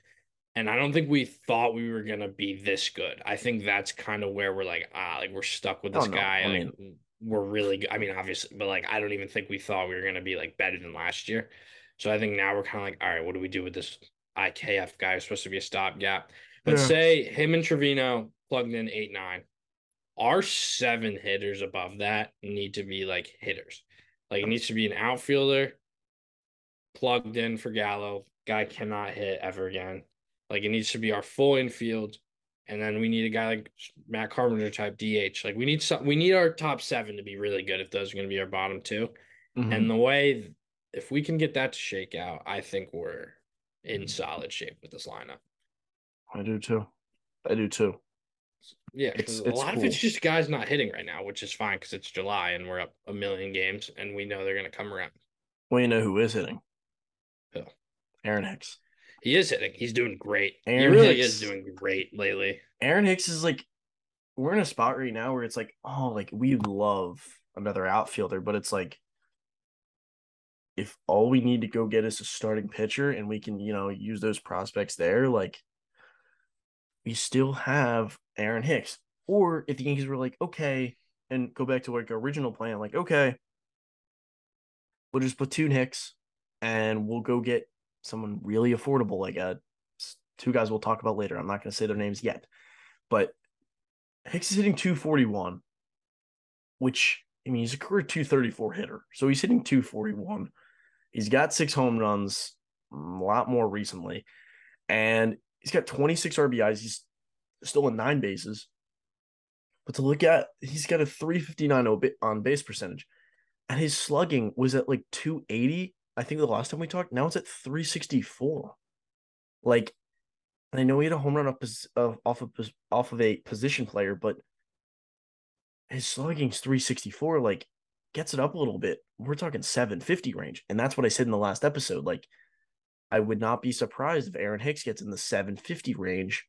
And I don't think we thought we were gonna be this good. I think that's kind of where we're like, ah, like we're stuck with Oh, this no. guy. I like, we're really good. I mean, obviously, but like, I don't even think we thought we were gonna be like better than last year. So I think now we're kind of like, all right, what do we do with this IKF guy who's supposed to be a stopgap? But Yeah. say him and Trevino plugged in eight nine. Our seven hitters above that need to be like hitters. Like it needs to be an outfielder plugged in for Gallo. Guy cannot hit ever again. Like it needs to be our full infield. And then we need a guy like Matt Carpenter type DH. Like we need some we need our top seven to be really good if those are gonna be our bottom two. Mhm. And the way if we can get that to shake out, I think we're in solid shape with this lineup. I do too. I do too. Yeah, It's- a it's lot of it's just guys not hitting right now, which is fine because it's July and we're up a million games and we know they're gonna come around. Well, you know who is hitting? Who? Aaron Hicks. He is hitting. He's doing great. Aaron he really Hicks. is doing great lately. Aaron Hicks is like, we're in a spot right now where it's like, oh, like we love another outfielder, but it's like, if all we need to go get is a starting pitcher and we can, you know, use those prospects there, like we still have Aaron Hicks. Or if the Yankees were like, okay, and go back to like original plan, like, okay, we'll just platoon Hicks and we'll go get someone really affordable, like a two guys we'll talk about later. I'm not going to say their names yet, but Hicks is hitting 241, which I mean, he's a career 234 hitter. So he's hitting 241. He's got six home runs, mm, a lot more recently, and he's got 26 RBIs. He's still in nine bases, But to look at, he's got a 359 on base percentage, and his slugging was at like 280. I think the last time we talked. Now it's at 364. Like, and I know he had a home run off of off of off of a position player, but his slugging's 364. Like, gets it up a little bit. We're talking 750 range, and that's what I said in the last episode. Like, I would not be surprised if Aaron Hicks gets in the 750 range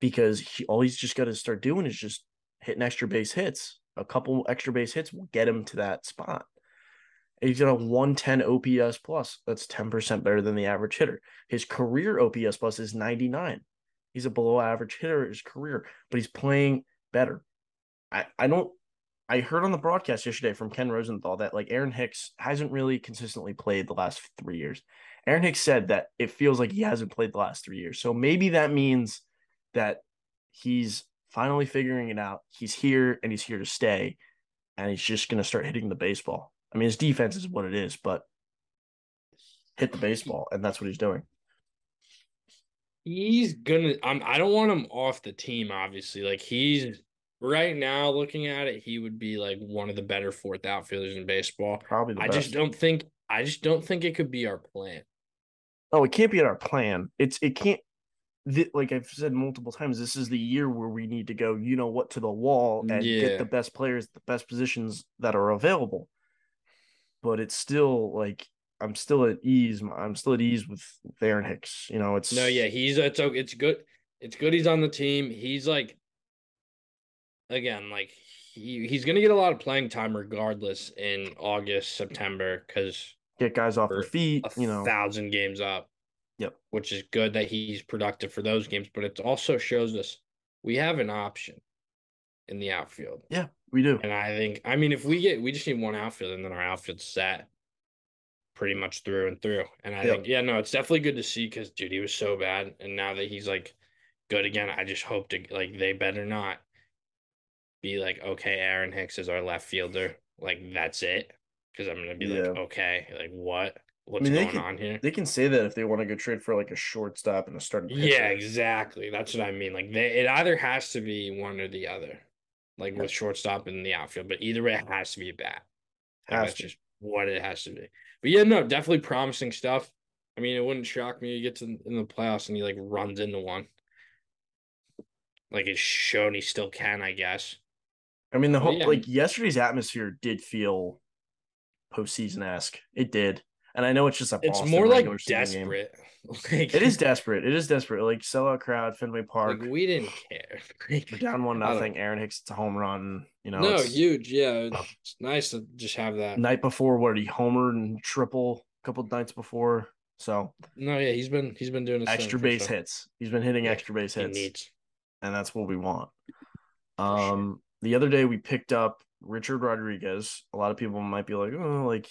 because he, all he's just got to start doing is just hitting extra base hits. A couple extra base hits will get him to that spot. He's got a 110 OPS plus. That's 10% better than the average hitter. His career OPS plus is 99. He's a below average hitter in his career, but he's playing better. I, I don't I heard on the broadcast yesterday from Ken Rosenthal that like Aaron Hicks hasn't really consistently played the last three years. Aaron Hicks said that it feels like he hasn't played the last three years. So maybe that means that he's finally figuring it out. He's here and he's here to stay, and he's just going to start hitting the baseball. I mean, his defense is what it is, but hit the baseball, and that's what he's doing. He's gonna. I'm. I don't want him off the team. Obviously, like he's right now looking at it, he would be like one of the better fourth outfielders in baseball. Probably the I best. just don't think. I just don't think it could be our plan. Oh, it can't be in our plan. It's it can't. Th- like I've said multiple times, this is the year where we need to go. You know what to the wall and Yeah. get the best players, the best positions that are available. But it's still like I'm still at ease. I'm still at ease with Aaron Hicks. You know, it's No, yeah, he's it's it's good. It's good he's on the team. He's like again, like he, he's gonna get a lot of playing time regardless in August, September, because get guys off their feet. You know, thousand games up. Yep. Which is good that he's productive for those games, but it also shows us we have an option in the outfield. yeah, we do. And I think, I mean, if we get, we just need one outfield, and then our outfield's set pretty much through and through. And I Yep. think, yeah, no, it's definitely good to see because dude, he was so bad, and now that he's like good again, I just hope to like they better not be like, okay, Aaron Hicks is our left fielder, like that's it, because I'm gonna be like, okay, like what, what's mean, going can- on here? They can say that if they want to go trade for like a shortstop and a starting. Pitcher. Yeah, exactly. That's what I mean. Like they, it either has to be one or the other, like with shortstop and the outfield. But either way, it has to be a bat. Like, that's to. just what it has to be. But yeah, no, definitely promising stuff. I mean, it wouldn't shock me. You get to in the playoffs and he like runs into one. Like it's shown he still can, I guess. I mean, the whole yeah. like yesterday's atmosphere did feel postseason esque. It did, and I know it's just a. It's Boston more like regular season game. desperate. Like It is desperate. It is desperate. Like sellout crowd, Fenway Park. Like we didn't care. Like, We're down one nothing. Aaron Hicks, it's a home run. You know, no, it's huge. Yeah, it's nice to just have that. night before what he homered and triple a couple nights before. So No, yeah, he's been he's been doing his extra base sure. hits. He's been hitting Yeah, extra base He hits, needs. and that's what we want. sure. Um, the other day we picked up Richard Rodriguez. A lot of people might be like, oh, like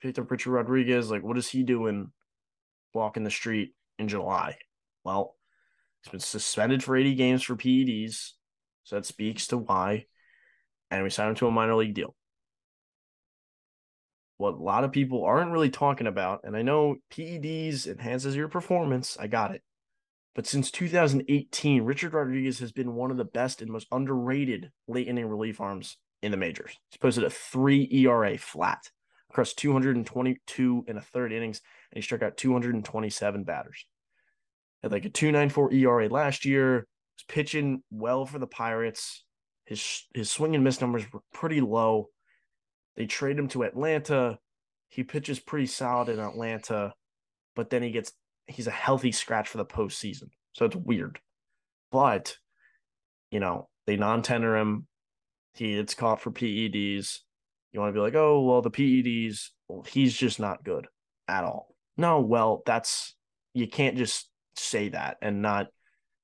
picked up Richard Rodriguez. Like, what is he doing walking the street in July? Well, he's been suspended for 80 games for PEDs. So that speaks to why. And we signed him to a minor league deal. What a lot of people aren't really talking about, and I know PEDs enhances your performance. I got it. But since 2018, Richard Rodriguez has been one of the best and most underrated late inning relief arms in the majors. He's posted a three ERA flat across 222 and a third innings, and he struck out 227 batters. Had like a 294 ERA last year. Was pitching well for the Pirates. His his swing and miss numbers were pretty low. They trade him to Atlanta. He pitches pretty solid in Atlanta, but then he gets he's a healthy scratch for the postseason. So it's weird. But, you know, they non-tender him. He gets caught for PEDs. You want to be like, oh, well, the PEDs, well, he's just not good at all. No, well, that's you can't just say that and not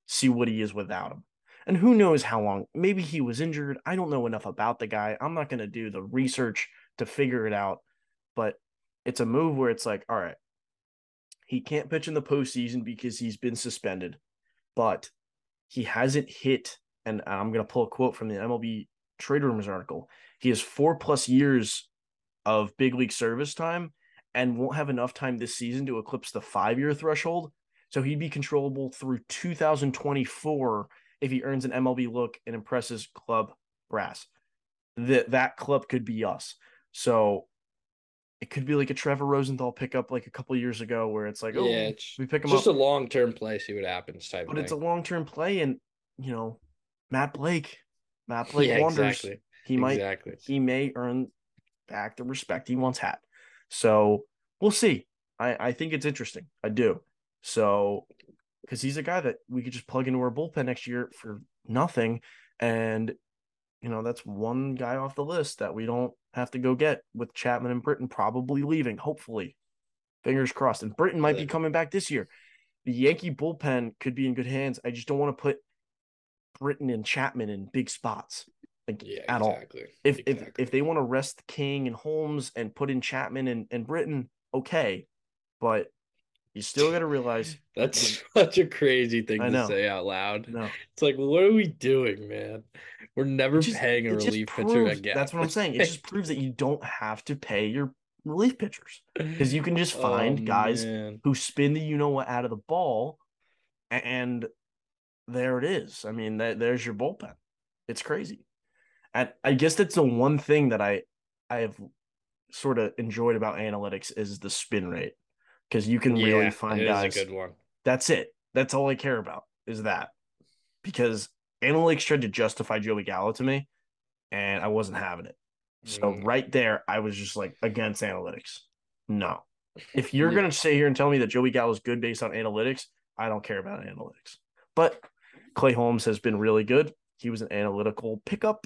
see what he is without him. And who knows how long? Maybe he was injured. I don't know enough about the guy. I'm not going to do the research to figure it out. But it's a move where it's like, all right, he can't pitch in the postseason because he's been suspended, but he hasn't hit. And I'm going to pull a quote from the MLB Trade Rumors article. He has four plus years of big league service time and won't have enough time this season to eclipse the five year threshold. So he'd be controllable through 2024 if he earns an MLB look and impresses club brass. That that club could be us. So it could be like a Trevor Rosenthal pickup like a couple years ago where it's like, oh, yeah, it's we pick him just up, a long term play, see what happens type. but it's a long term play, and you know, Matt Blake, Matt Blake yeah, wonders exactly. he might exactly. he may earn back the respect he once had. So we'll see. I, I think it's interesting. I do. So because he's a guy that we could just plug into our bullpen next year for nothing. And you know, that's one guy off the list that we don't have to go get with Chapman and Britton probably leaving, hopefully. Fingers crossed. And Britton might be coming back this year. The Yankee bullpen could be in good hands. I just don't want to put Britton and Chapman in big spots. Like Yeah, at all exactly. if if exactly. if they want to rest King and Holmes and put in Chapman and, and Britton, okay. But you still gotta realize That's such a crazy thing to say out loud. no It's like, what are we doing, man? We're never just- paying a relief pitcher again. That's what I'm saying. It just proves that you don't have to pay your relief pitchers because you can just oh, find Oh, guys man. who spin the you know what out of the ball, and there it is. I mean, that there's your bullpen. It's crazy, and I guess that's the one thing that I I have sort of enjoyed about analytics is the spin rate because you can really find guys. a good one. That's it. That's all I care about is that because analytics tried to justify Joey Gallo to me, and I wasn't having it. So Mm. right there, I was just like against analytics. No. If you're Yeah. gonna sit here and tell me that Joey Gallo is good based on analytics, I don't care about analytics. But Clay Holmes has been really good. He was an analytical pickup.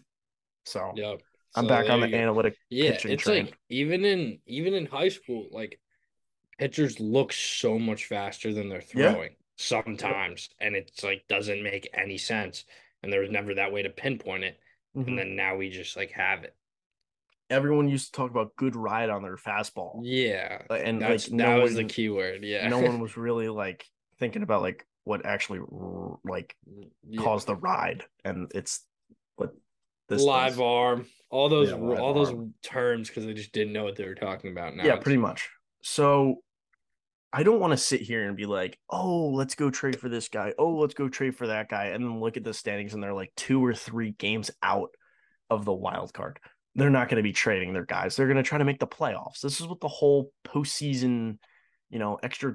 So Yep. I'm So back on the go. analytic Yeah, pitching it's train. like even in even in high school, like pitchers look so much faster than they're Yeah. throwing sometimes, and it's like doesn't make any sense. And there was never that way to pinpoint it, Mhm. and then now we just like have it. Everyone used to talk about good ride on their fastball. Yeah, And that's like that no was one, the key word. Yeah, no one was really like thinking about like what actually like Yeah. caused the ride. And it's what this live does. arm, all those Yeah, all those arm. terms because they just didn't know what they were talking about. Now yeah, pretty much. So I don't want to sit here and be like, oh, let's go trade for this guy. Oh, let's go trade for that guy. And then look at the standings and they're like two or three games out of the wild card. They're not going to be trading their guys. They're going to try to make the playoffs. This is what the whole postseason, you know, extra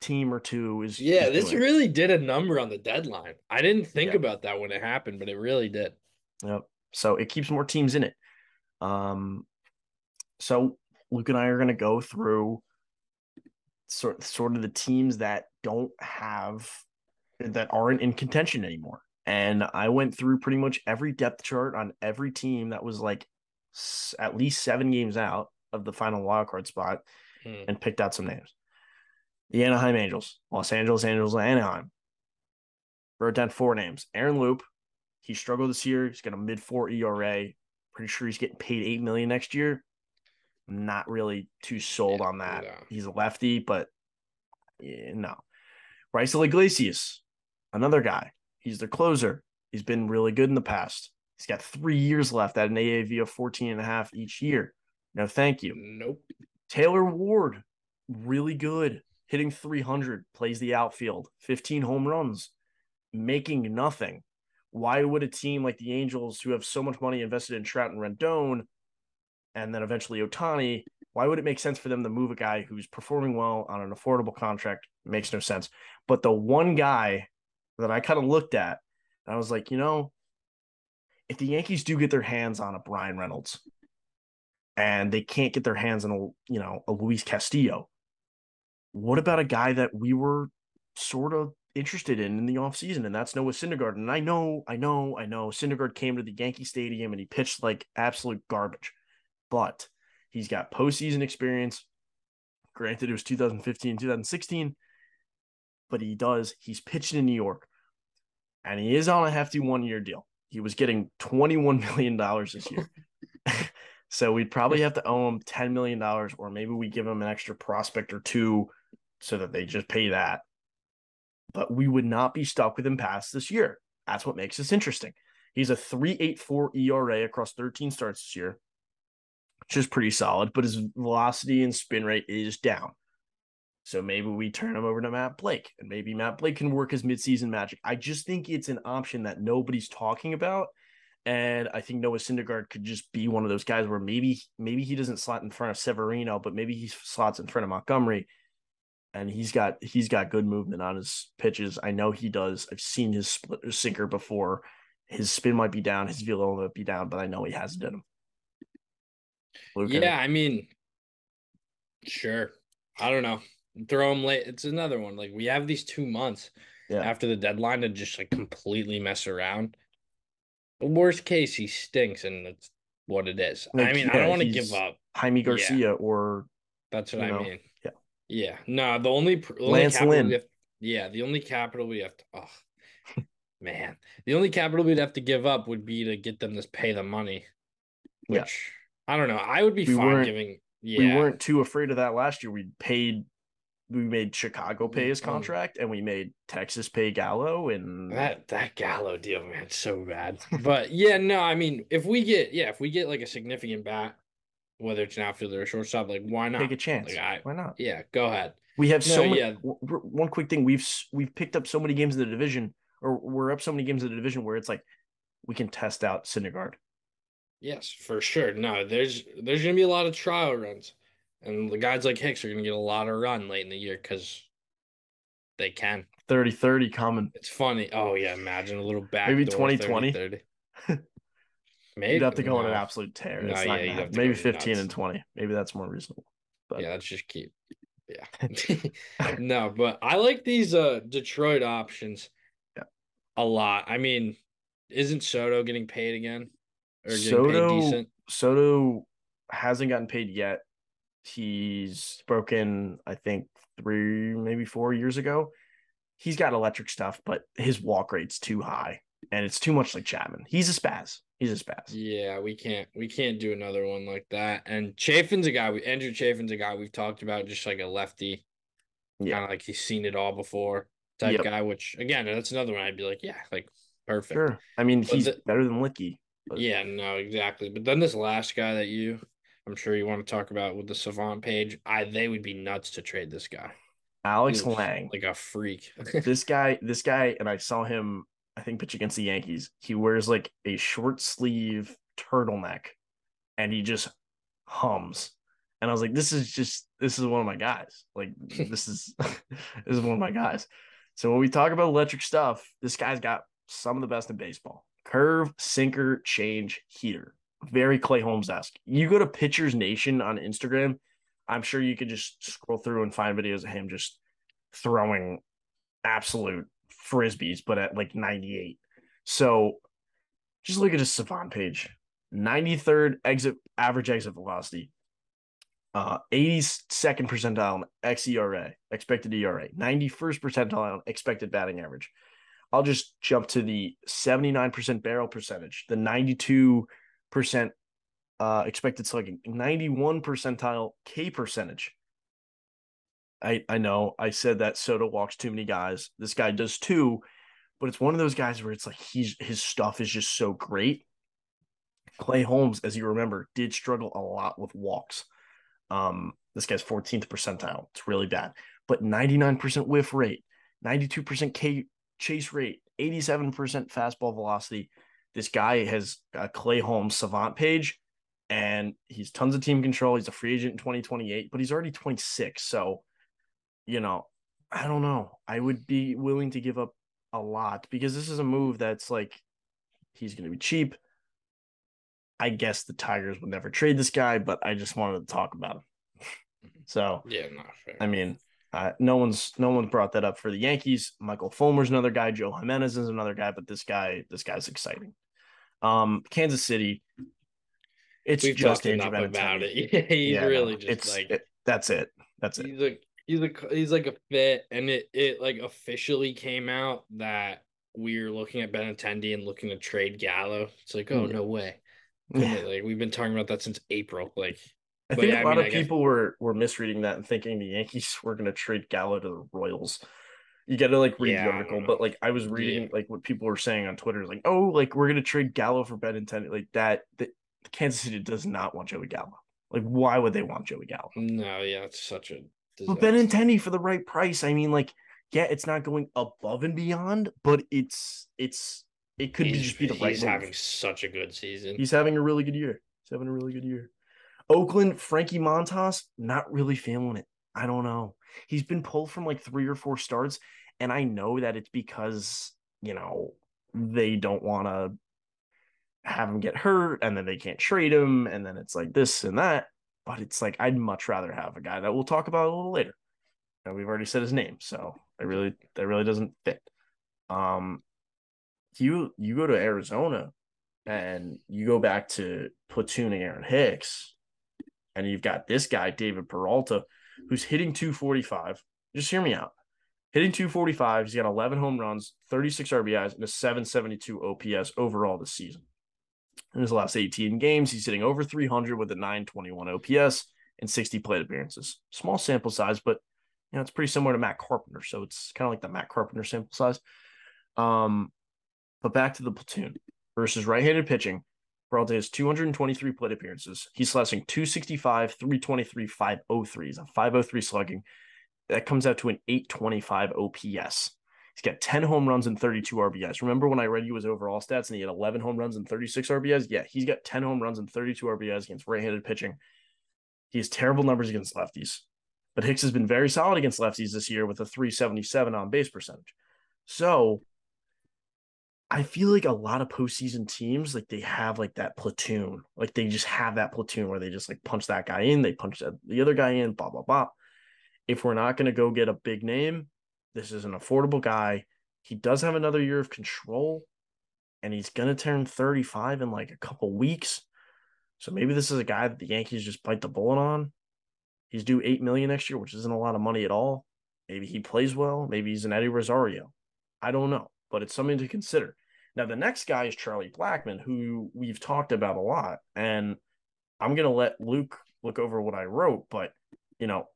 team or two is. Yeah, is this doing. really did a number on the deadline. I didn't think Yeah. about that when it happened, but it really did. Yep. So it keeps more teams in it. Um, so Luke and I are going to go through sort sort of the teams that don't have that aren't in contention anymore. And I went through pretty much every depth chart on every team that was like at least seven games out of the final wild card spot Hmm. and picked out some names. The Anaheim Angels, Los Angeles Angels, and Anaheim. Wrote down four names. Aaron Loup, he struggled this year. He's got a mid four ERA. Pretty sure he's getting paid eight million next year. I'm not really too sold Yeah, on that. no. He's a lefty, but yeah, no. Raisel Iglesias, another guy. He's their closer. He's been really good in the past. He's got three years left at an AAV of 14 and a half each year. No, thank you. Nope. Taylor Ward, really good, hitting 300, plays the outfield, 15 home runs, making nothing. Why would a team like the Angels, who have so much money invested in Trout and Rendon, and then eventually Ohtani, why would it make sense for them to move a guy who's performing well on an affordable contract? makes no sense. But the one guy that I kind of looked at, I was like, you know, if the Yankees do get their hands on a Bryan Reynolds, and they can't get their hands on a you know a Luis Castillo. What about a guy that we were sort of interested in in the offseason, and that's Noah Syndergaard. And I know, I know, I know Syndergaard came to the Yankee Stadium and he pitched like absolute garbage, but he's got postseason experience. Granted, it was 2015, 2016, but he does. He's pitching in New York, and he is on a hefty one-year deal. He was getting 21 million dollars this year. So we'd probably have to owe him $10 million, or maybe we give him an extra prospect or two so that they just pay that. But we would not be stuck with him past this year. That's what makes this interesting. He's a 3.84 ERA across 13 starts this year, which is pretty solid, but his velocity and spin rate is down. So maybe we turn him over to Matt Blake, and maybe Matt Blake can work his midseason magic. I just think it's an option that nobody's talking about. And I think Noah Syndergaard could just be one of those guys where maybe maybe he doesn't slot in front of Severino, but maybe he slots in front of Montgomery. And he's got he's got good movement on his pitches. I know he does. I've seen his split sinker before. His spin might be down, his velo might be down, but I know he has it in him. Luke, yeah, I mean, sure. I don't know. Throw him late. It's another one. Like we have these two months Yeah. after the deadline to just like completely mess around. Worst case, he stinks, and that's what it is. I Like, mean, I don't want to give up. Jaime Garcia or That's what I know, mean. Yeah. Yeah. No, the only, the only Lance Lynn. we have, yeah, the only capital we have to, oh, man, the only capital we'd have to give up would be to get them to pay the money, Yeah. which I don't know. I would be We fine giving. Yeah. we weren't too afraid of that last year. We paid we made Chicago pay his Mm. contract and we made Texas pay Gallo and That that Gallo deal, man, so bad. But yeah, no, I mean, if we get yeah, if we get like a significant bat, whether it's an outfielder or shortstop, like why not take a chance. Like, I, Why not? yeah, go ahead. We have so many. yeah. One quick thing: we've we've picked up so many games in the division, or we're up so many games in the division where it's like we can test out Syndergaard. Yes, for sure. No, there's there's gonna be a lot of trial runs, and the guys like Hicks are gonna get a lot of run late in the year because they can. 30-30 coming. It's funny. Oh yeah, imagine a little back. Maybe door 2020? 30. Maybe You'd have to go on an absolute tear. No, yeah, have Maybe fifteen nuts. and twenty. Maybe that's more reasonable. but- Yeah, let's just keep. Yeah. no, but I like these uh Detroit options. Yeah. A lot. I mean, isn't Soto getting paid again? Or getting Soto- paid decent? Soto hasn't gotten paid yet. He's broken, I think, three, maybe four years ago. He's got electric stuff, but his walk rate's too high, and it's too much like Chapman. He's a spaz. He's a spaz. Yeah, we can't we can't do another one like that. And Chafin's a guy we Andrew Chafin's a guy we've talked about, just like a lefty. Yeah. Kind of like he's seen it all before type Yep. guy, which again, that's another one I'd be like, yeah, like perfect. Sure. I mean, But he's the- better than Licky. but- Yeah, no, exactly. But then this last guy that you I'm sure you want to talk about with the savant page, I they would be nuts to trade this guy. Alex Lange. Like a freak. this guy, this guy, and I saw him, I think, pitch against the Yankees. He wears like a short sleeve turtleneck and he just hums. And I was like, this is just this is one of my guys. Like this is this is one of my guys. So when we talk about electric stuff, this guy's got some of the best in baseball. Curve, sinker, change, heater. Very Clay Holmes esque. You go to Pitchers Nation on Instagram, I'm sure you could just scroll through and find videos of him just throwing absolute frisbees, but at like 98. So just look at his Savant page 93rd exit average exit velocity, uh, 82nd percentile on XERA, expected ERA, 91st percentile on expected batting average. I'll just jump to the 79% barrel percentage, the 92% uh, expected slugging, 91 percentile K percentage. I I know I said that Soto walks too many guys. This guy does too, but it's one of those guys where it's like he's his stuff is just so great. Clay Holmes, as you remember, did struggle a lot with walks. Um, this guy's 14th percentile. It's really bad, but 99% whiff rate, 92% K chase rate, 87% fastball velocity. This guy has a Clay Holmes savant page, and he's tons of team control. He's a free agent in 2028, but he's already 26. So, you know, I don't know. I would be willing to give up a lot because this is a move that's like he's going to be cheap. I guess the Tigers would never trade this guy, but I just wanted to talk about him. So, yeah, not fair. I mean, uh, no one's no one's brought that up for the Yankees. Michael Fulmer's another guy. Joe Jimenez is another guy, but this guy, this guy's exciting. Um, Kansas City. It's We've just talked enough about it. Yeah, he's Yeah, no, really just it's like it- that's it. That's it. he's like he's like he's like a fit, and it it like officially came out that we're looking at Ben Benintendi and looking to trade Gallo. It's like, oh Yeah. no way. Yeah. Like we've been talking about that since April. Like I But think yeah, I a lot mean, of I people were were misreading that and thinking the Yankees were going to trade Gallo to the Royals. You got to like read the article, but like I was reading like what people were saying on Twitter, like, oh, like we're going to trade Gallo for Ben Benintendi, like that. That Kansas City does not want Joey Gallo. Like, why would they want Joey Gallo? no, yeah, it's such a But. Benintendi for the right price. I mean, like, yeah, it's not going above and beyond, but it's it's it could be he's, just be the right he's move. having such a good season. He's having a really good year. He's having a really good year. Oakland, Frankie Montas, not really feeling it. I don't know. He's been pulled from like three or four starts, and I know that it's because you know they don't want to have him get hurt, and then they can't trade him, and then it's like this and that. But it's like I'd much rather have a guy that we'll talk about a little later. We've already said his name, so it really that really doesn't fit. Um, you you go to Arizona and you go back to platooning Aaron Hicks, and you've got this guy, David Peralta, who's hitting 245. Just hear me out. Hitting 245, he's got 11 home runs, 36 RBIs, and a 772 OPS overall this season. In his last 18 games, he's hitting over 300 with a 921 OPS and 60 plate appearances. Small sample size, but you know, it's pretty similar to Matt Carpenter. So it's kind of like the Matt Carpenter sample size. Um, but back to the platoon versus right-handed pitching. Peralta has 223 plate appearances. He's slashing 265, 323, 503. He's a 503 slugging. That comes out to an 825 OPS. He's got 10 home runs and 32 RBIs. Remember when I read you his overall stats and he had 11 home runs and 36 RBIs? Yeah, he's got 10 home runs and 32 RBIs against right-handed pitching. He has terrible numbers against lefties. But Hicks has been very solid against lefties this year with a 377 on base percentage. So I feel like a lot of postseason teams, like they have like that platoon, like they just have that platoon where they just like punch that guy in, they punch the other guy in, blah blah blah. If we're not going to go get a big name, this is an affordable guy. He does have another year of control, and he's going to turn 35 in like a couple weeks. So maybe this is a guy that the Yankees just bite the bullet on. He's due eight million next year, which isn't a lot of money at all. Maybe he plays well. Maybe he's an Eddie Rosario. I don't know, but it's something to consider. Now, the next guy is Charlie Blackmon, who we've talked about a lot. And I'm going to let Luke look over what I wrote, but, you know,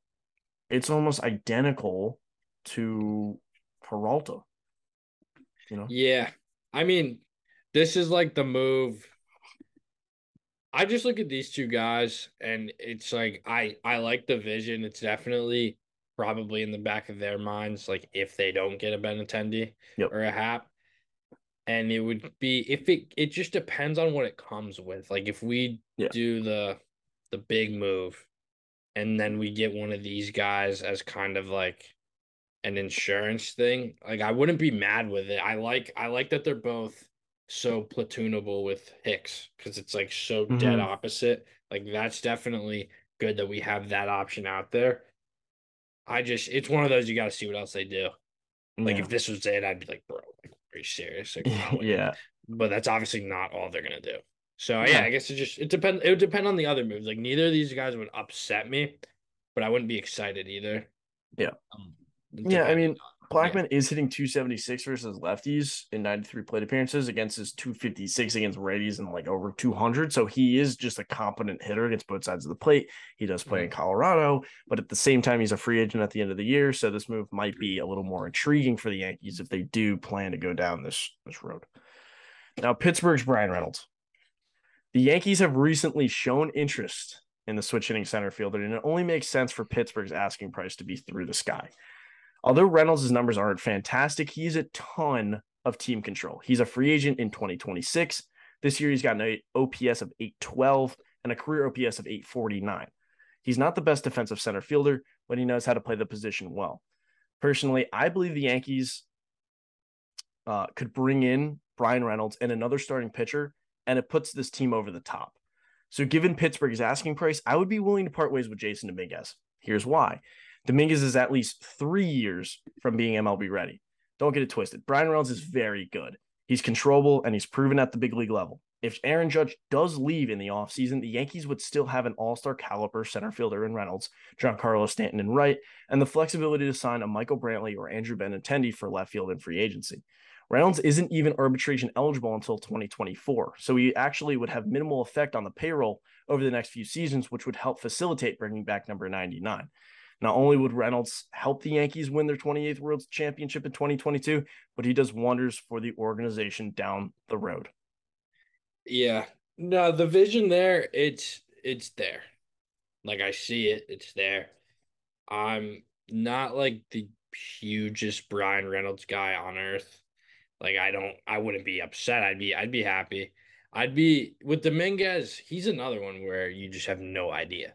it's almost identical to Peralta. You know? Yeah. I mean, this is like the move. I just look at these two guys and it's like I I like the vision. It's definitely probably in the back of their minds, like if they don't get a Benintendi Yep. or a Happ. And it would be if it it just depends on what it comes with. Like if we Yeah. do the the big move and then we get one of these guys as kind of like an insurance thing, like I wouldn't be mad with it. I like I like that they're both so platoonable with Hicks because it's like so dead Mhm. opposite. Like that's definitely good that we have that option out there. I just it's one of those you got to see what else they do. Like Yeah. if this was it, I'd be like, bro, like, are you serious? Like, yeah. But that's obviously not all they're gonna do. So Yeah. yeah, I guess it just it depends. It would depend on the other moves. Like neither of these guys would upset me, but I wouldn't be excited either. Yeah. Um, Yeah, I mean, Blackmon is hitting 276 versus lefties in 93 plate appearances against his 256 against righties and like over 200. So he is just a competent hitter against both sides of the plate. He does play in mm-hmm. Colorado, but at the same time, he's a free agent at the end of the year. So this move might be a little more intriguing for the Yankees if they do plan to go down this this road. Now, Pittsburgh's Bryan Reynolds. The Yankees have recently shown interest in the switch hitting center fielder, and it only makes sense for Pittsburgh's asking price to be through the sky. Although Reynolds' numbers aren't fantastic, he has a ton of team control. He's a free agent in 2026. This year, he's got an OPS of 812 and a career OPS of 849. He's not the best defensive center fielder, but he knows how to play the position well. Personally, I believe the Yankees uh, could bring in Bryan Reynolds and another starting pitcher, and it puts this team over the top. So, given Pittsburgh's asking price, I would be willing to part ways with Jasson Dominguez. Here's why. Dominguez is at least three years from being MLB ready. Don't get it twisted. Bryan Reynolds is very good. He's controllable and he's proven at the big league level. If Aaron Judge does leave in the offseason, the Yankees would still have an all star caliber center fielder in Reynolds, Giancarlo Stanton in right, and the flexibility to sign a Michael Brantley or Andrew Benintendi for left field and free agency. Reynolds isn't even arbitration eligible until 2024, so he actually would have minimal effect on the payroll over the next few seasons, which would help facilitate bringing back number 99. Not only would Reynolds help the Yankees win their 28th World Championship in 2022, but he does wonders for the organization down the road. Yeah. No, the vision there, it's it's there. Like I see it, it's there. I'm not like the hugest Bryan Reynolds guy on earth. Like I don't I wouldn't be upset. I'd be I'd be happy. I'd be with Dominguez, he's another one where you just have no idea.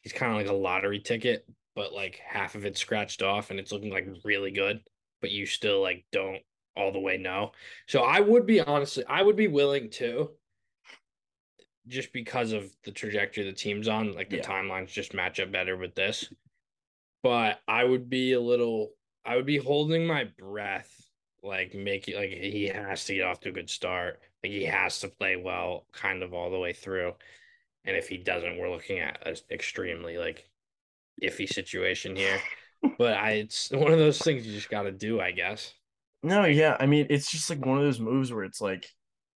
He's kind of like a lottery ticket, but like half of it scratched off and it's looking like really good, but you still like don't all the way know. So I would be honestly, I would be willing to just because of the trajectory the team's on, like the Yeah. timelines just match up better with this. But I would be a little I would be holding my breath, like making like he has to get off to a good start. Like he has to play well kind of all the way through. And if he doesn't, we're looking at an extremely like iffy situation here. but I it's one of those things you just gotta do, I guess. No, yeah. I mean, it's just like one of those moves where it's like,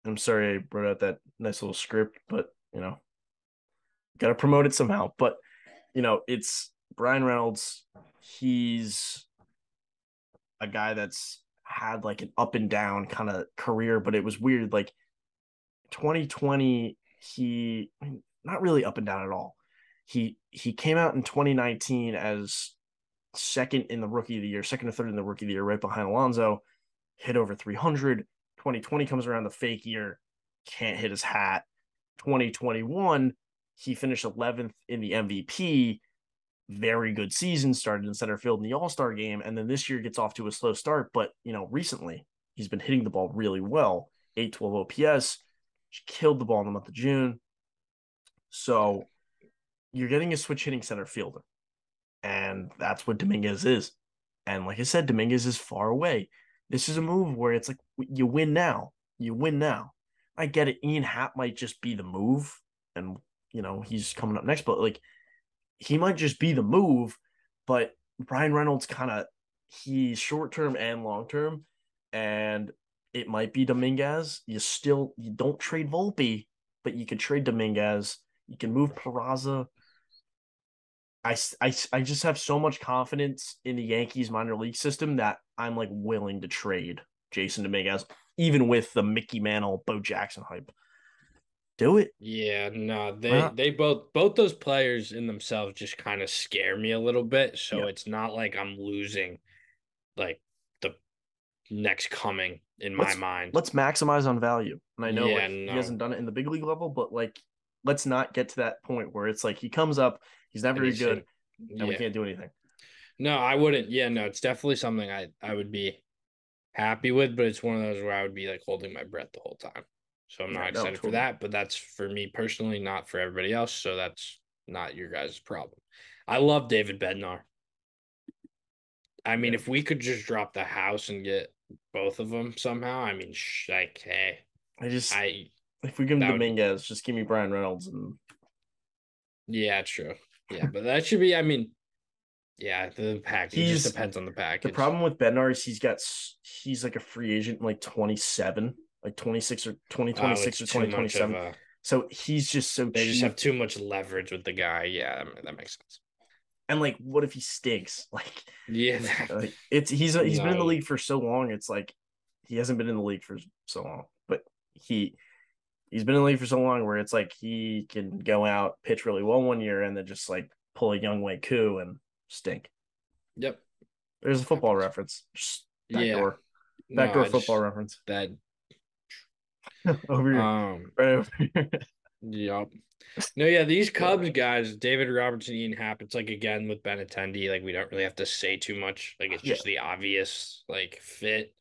I'm sorry I wrote out that nice little script, but you know, gotta promote it somehow. But you know, it's Bryan Reynolds. He's a guy that's had like an up and down kind of career, but it was weird. Like 2020, he not really up and down at all. He he came out in 2019 as second in the rookie of the year, second or third in the rookie of the year, right behind Alonso, hit over 300. 2020 comes around the fake year, can't hit his hat. 2021, he finished 11th in the MVP. Very good season, started in center field in the All Star game. And then this year gets off to a slow start. But, you know, recently he's been hitting the ball really well 812 OPS, killed the ball in the month of June. So you're getting a switch hitting center fielder. And that's what Dominguez is. And like I said, Dominguez is far away. This is a move where it's like you win now. You win now. I get it. Ian Happ might just be the move, and you know he's coming up next, but like he might just be the move. But Bryan Reynolds kind of he's short term and long term, and it might be Dominguez. You still you don't trade Volpe, but you could trade Dominguez. You can move Peraza. I, I, I just have so much confidence in the Yankees minor league system that I'm like willing to trade Jasson Dominguez, even with the Mickey Mantle, Bo Jackson hype. Do it. Yeah, no, they they both both those players in themselves just kind of scare me a little bit. So Yeah. it's not like I'm losing like the next coming in my Let's- mind. Let's maximize on value. And I know Yeah, like, no. he hasn't done it in the big league level, but like let's not get to that point where it's like he comes up, he's not very good, and we can't do anything. No, I wouldn't. Yeah, no, it's definitely something I I would be happy with, but it's one of those where I would be like holding my breath the whole time. So I'm Yeah, not no, excited for that, but that's for me personally, not for everybody else. So that's not your guys' problem. I love David Bednar. I mean, Yeah. if we could just drop the house and get both of them somehow, I mean, sh- like, hey, I just I if we give him that would- Dominguez, just give me Bryan Reynolds and yeah, true, yeah, but that should be. I mean, yeah, the package He's- just depends on the package. The problem with Bednar is he's got he's like a free agent in like 27, like 26 or Oh, 2026 or too much 2027. so he's just so They just have too much leverage with the guy. Yeah, that, makes sense. and like what if he stinks? Like, Yeah, like it's he's he's been in the league for so long. It's like he hasn't been in the league for so long, but he he's been in the league for so long where it's like he can go out pitch really well one year and then just like pull a young way coup and stink. yep. There's a football reference. Just Yeah. backdoor No, backdoor football just- reference That over here. um right over here. Yep. No, yeah, these Cubs guys, David Robertson, Ian Happ, it's like again with Benintendi, like we don't really have to say too much. Like it's Yeah. just the obvious like fit.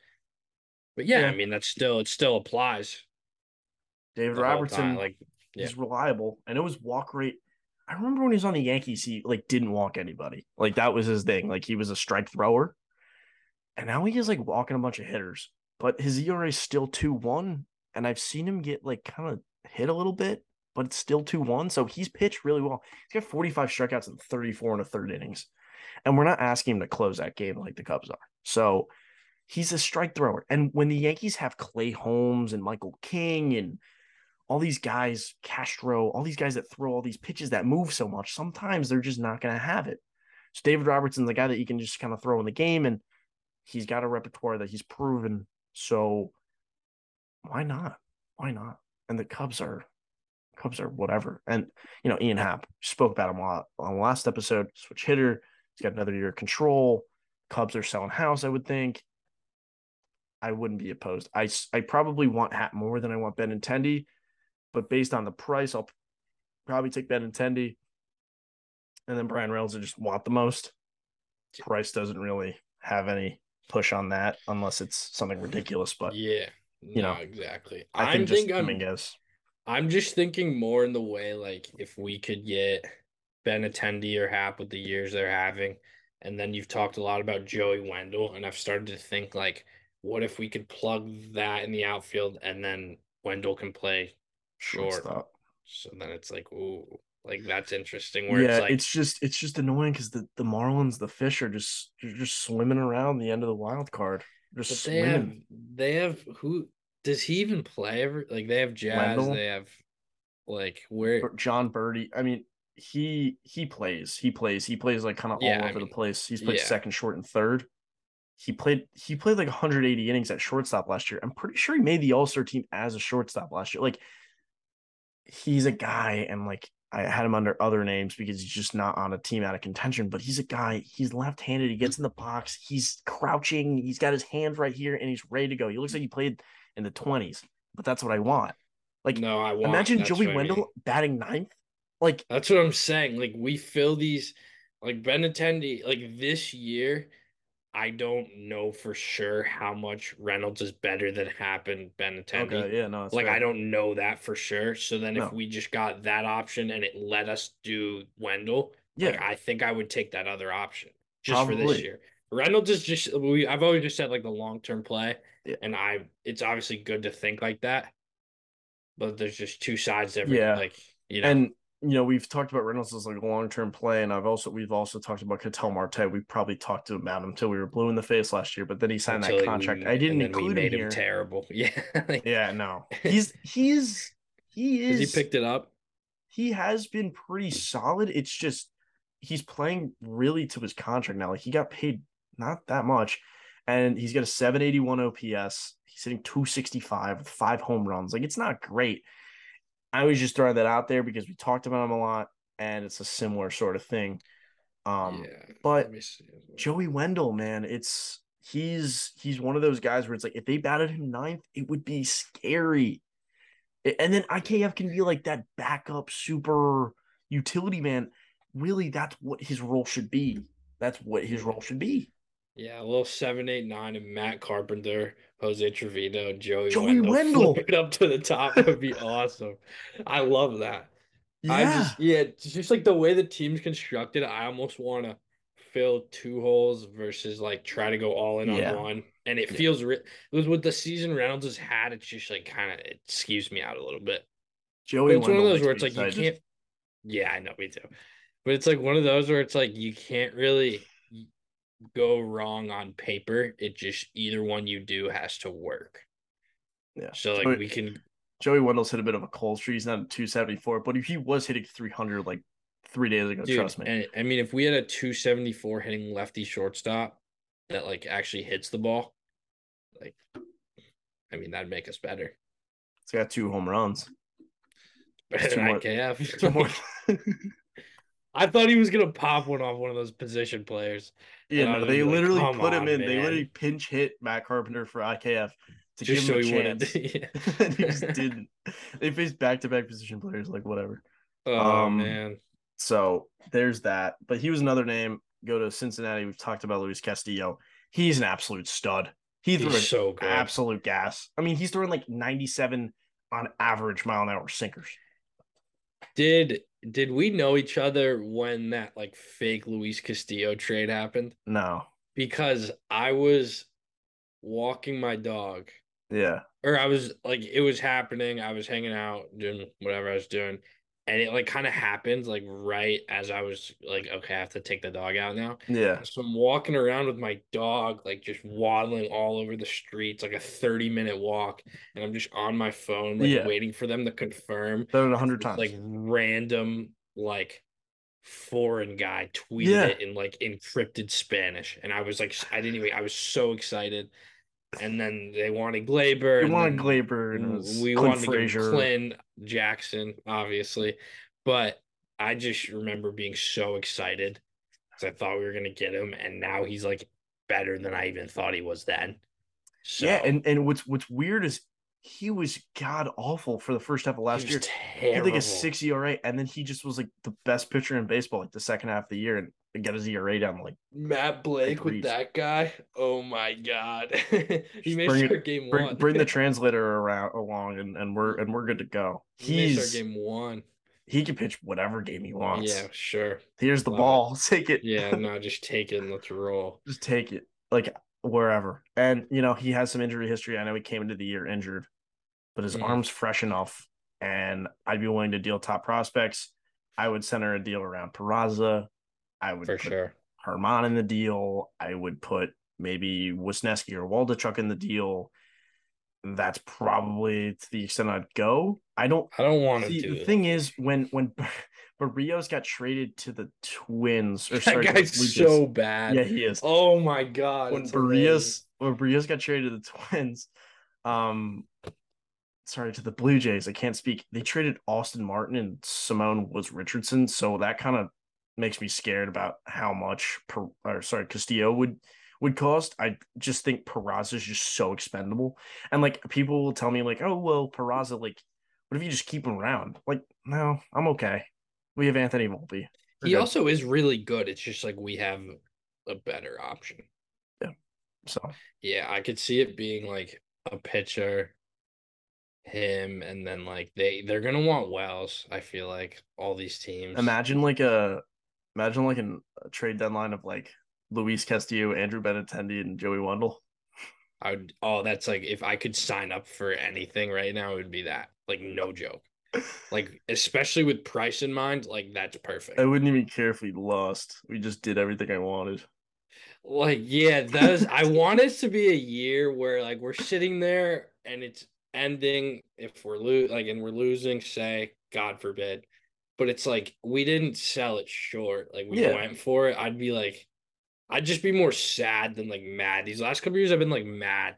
But yeah, I mean that's still it still applies. David Robertson, Like he's reliable. I know his walk rate. I remember when he was on the Yankees, he like didn't walk anybody. Like that was his thing. Like he was a strike thrower. And now he is like walking a bunch of hitters. But his ERA is still 2-1. And I've seen him get like kind of hit a little bit, but it's still 2-1. So he's pitched really well. He's got 45 strikeouts and 34 in a third innings. And we're not asking him to close that game like the Cubs are. So he's a strike thrower. And when the Yankees have Clay Holmes and Michael King and all these guys, Castro, all these guys that throw all these pitches that move so much, sometimes they're just not going to have it. So David Robertson's the guy that you can just kind of throw in the game, and he's got a repertoire that he's proven. So why not? Why not? And the Cubs are Cubs are whatever. And you know, Ian Happ spoke about him a lot on the last episode. Switch hitter. He's got another year of control. Cubs are selling house, I would think. I wouldn't be opposed. I, I probably want Happ more than I want Benintendi, but based on the price, I'll probably take Ben Benintendi. And then Brian Reynolds, I just want the most. Price doesn't really have any push on that unless it's something ridiculous. But yeah, you no, know, exactly. I I'm think just I'm, Dominguez. I'm just thinking more in the way like if we could get Benintendi or Happ with the years they're having, and then you've talked a lot about Joey Wendle, and I've started to think like, what if we could plug that in the outfield and then Wendle can play short. Shortstop. So then it's like, ooh, like that's interesting. Where yeah, it's like, it's just it's just annoying because the, the Marlins, the fish are just they're just swimming around the end of the wild card. but Just they have swimming. they have who does he even play ever? Like they have Jazz, Wendle? they have like where Jon Berti, I mean, he he plays. He plays. He plays like kind of Yeah, all I over mean, the place. He's played yeah. second, short, and third. He played he played like 180 innings at shortstop last year. I'm pretty sure he made the All-Star team as a shortstop last year. Like he's a guy and like I had him under other names because he's just not on a team out of contention, but he's a guy, he's left-handed, he gets in the box, he's crouching, he's got his hands right here and he's ready to go. He looks like he played in the 20s, but that's what I want. Like no, I want imagine that's Joey what I Wendle mean. batting ninth. Like That's what I'm saying. Like we fill these like Benintendi, like this year, I don't know for sure how much Reynolds is better than happened Benintendi. Okay, yeah, no, like fair. I don't know that for sure. So then if No. we just got that option and it let us do Wendle, Yeah, like I think I would take that other option just for this year. Reynolds is just we I've always just said like the long term play. Yeah. And I it's obviously good to think like that. But there's just two sides to every Yeah. like you know and you know we've talked about Reynolds as like a long term play, and I've also we've also talked about Ketel Marte. We probably talked about him until we were blue in the face last year, but then he signed until that we- contract. I didn't we include him made here. terrible. Yeah. Yeah, no, he's he's he Has is he picked it up? he has been pretty solid. It's just he's playing really to his contract now. Like he got paid not that much, and he's got a 781 OPS. He's hitting 265 with five home runs. Like it's not great. I was just throwing that out there because we talked about him a lot, and it's a similar sort of thing. Um, yeah. but let me see. Joey Wendle, man, it's he's he's one of those guys where it's like if they batted him ninth, it would be scary. And then IKF can be like that backup super utility man. Really, that's what his role should be. That's what his role should be. Yeah, a little seven, eight, nine, and Matt Carpenter, Jose Trevino, Joey, Joey Wendle, Wendle. up to the top would be awesome. I love that. I Yeah, just yeah, it's just like the way the team's constructed, I almost want to fill two holes versus like try to go all in Yeah. on one. And it feels re- with with the season Reynolds has had, it's just like kind of it skews me out a little bit. Joey But it's one of those where it's like you can't. Yeah, I know, me too. But it's like one of those where it's like you can't really go wrong on paper. It just either one you do has to work. Yeah. So like Joey- we can Joey Wendle's hit a bit of a cold streak. He's not at 274, but if he was hitting 300 like three days ago, Dude, trust me. And I mean, if we had a 274 hitting lefty shortstop that like actually hits the ball, like, I mean, that'd make us better. He's got two home runs. Better two than more- IKF. Two more. I thought he was gonna pop one off one of those position players. Yeah, no, they literally "Come put him on, in. They literally pinch hit Matt Carpenter for IKF to Just give so him he a chance. yeah. and he just didn't. They faced back to back position players, like whatever. Oh Um, man. So there's that. But he was another name. Go to Cincinnati. We've talked about Luis Castillo. He's an absolute stud. He threw He's so good. absolute gas. I mean, he's throwing like 97 on average mile an hour sinkers. Did did we know each other when that like fake Luis Castillo trade happened? No. Because I was walking my dog, Yeah. or I was like, it was happening. I was hanging out, doing whatever I was doing, and it like kind of happened like right as I was like, okay, I have to take the dog out now. Yeah. So I'm walking around with my dog, like just waddling all over the streets, like a 30 minute walk, and I'm just on my phone, like Yeah. waiting for them to confirm. Done it a hundred times. Like random, like foreign guy tweeted Yeah. it in like encrypted Spanish, and I was like, I didn't even. I was so excited. And then they wanted Gleyber. and wanted Gleyber and it was we Clint wanted to Frazier. Clint Jackson, obviously, but I just remember being so excited because I thought we were gonna get him, and now he's like better than I even thought he was then. So, Yeah, and and what's what's weird is he was god awful for the first half of last year. He had like a six ERA, and then he just was like the best pitcher in baseball like the second half of the year, and got his ERA down like Matt Blake with that guy. Oh my god, he may bring start game bring, one. bring the translator around along, and, and we're and we're good to go. he may start game one. he can pitch whatever game he wants. Yeah, sure. Here's the Love it. ball. Take it. Yeah, no, just take it and let's roll. just take it. Like wherever. And you know, he has some injury history. I know he came into the year injured, but his Mhm. arm's fresh enough. And I'd be willing to deal top prospects. I would center a deal around Peraza. I would For put sure. Herman in the deal. I would put maybe Wesneski or Waldichuk in the deal. That's probably to the extent I'd go. I don't I don't want to do the thing is when when Berríos got traded to the Twins or that sorry, to guy's so bad. yeah, he is Oh my god. when. Berríos when Berríos got traded to the Twins, um, sorry to the Blue Jays, I can't speak. They traded Austin Martin and Simeon Woods Richardson, so that kind of makes me scared about how much per, or sorry Castillo would would cost. I just think Peraza is just so expendable, and like people will tell me like, oh well, Peraza like, what if you just keep him around? Like, no, I'm okay. We have Anthony Volpe. We're He good. also is really good. It's just like we have a better option. Yeah. So Yeah, I could see it being like a pitcher, him, and then like they they're gonna want Wells. I feel like all these teams. Imagine like a imagine like an, a trade deadline of like Luis Castillo, Andrew Benintendi, and Joey Wendle. I would. Oh, that's like if I could sign up for anything right now, it would be that. Like no joke. Like especially with price in mind, like that's perfect. I wouldn't even care if we lost. We just did everything I wanted. Like, yeah, that is I want it to be a year where like we're sitting there and it's ending if we're lo- like and we're losing, say, God forbid. But it's like we didn't sell it short. Like we Yeah. went for it. I'd be like I'd just be more sad than like mad. These last couple years I've been like mad.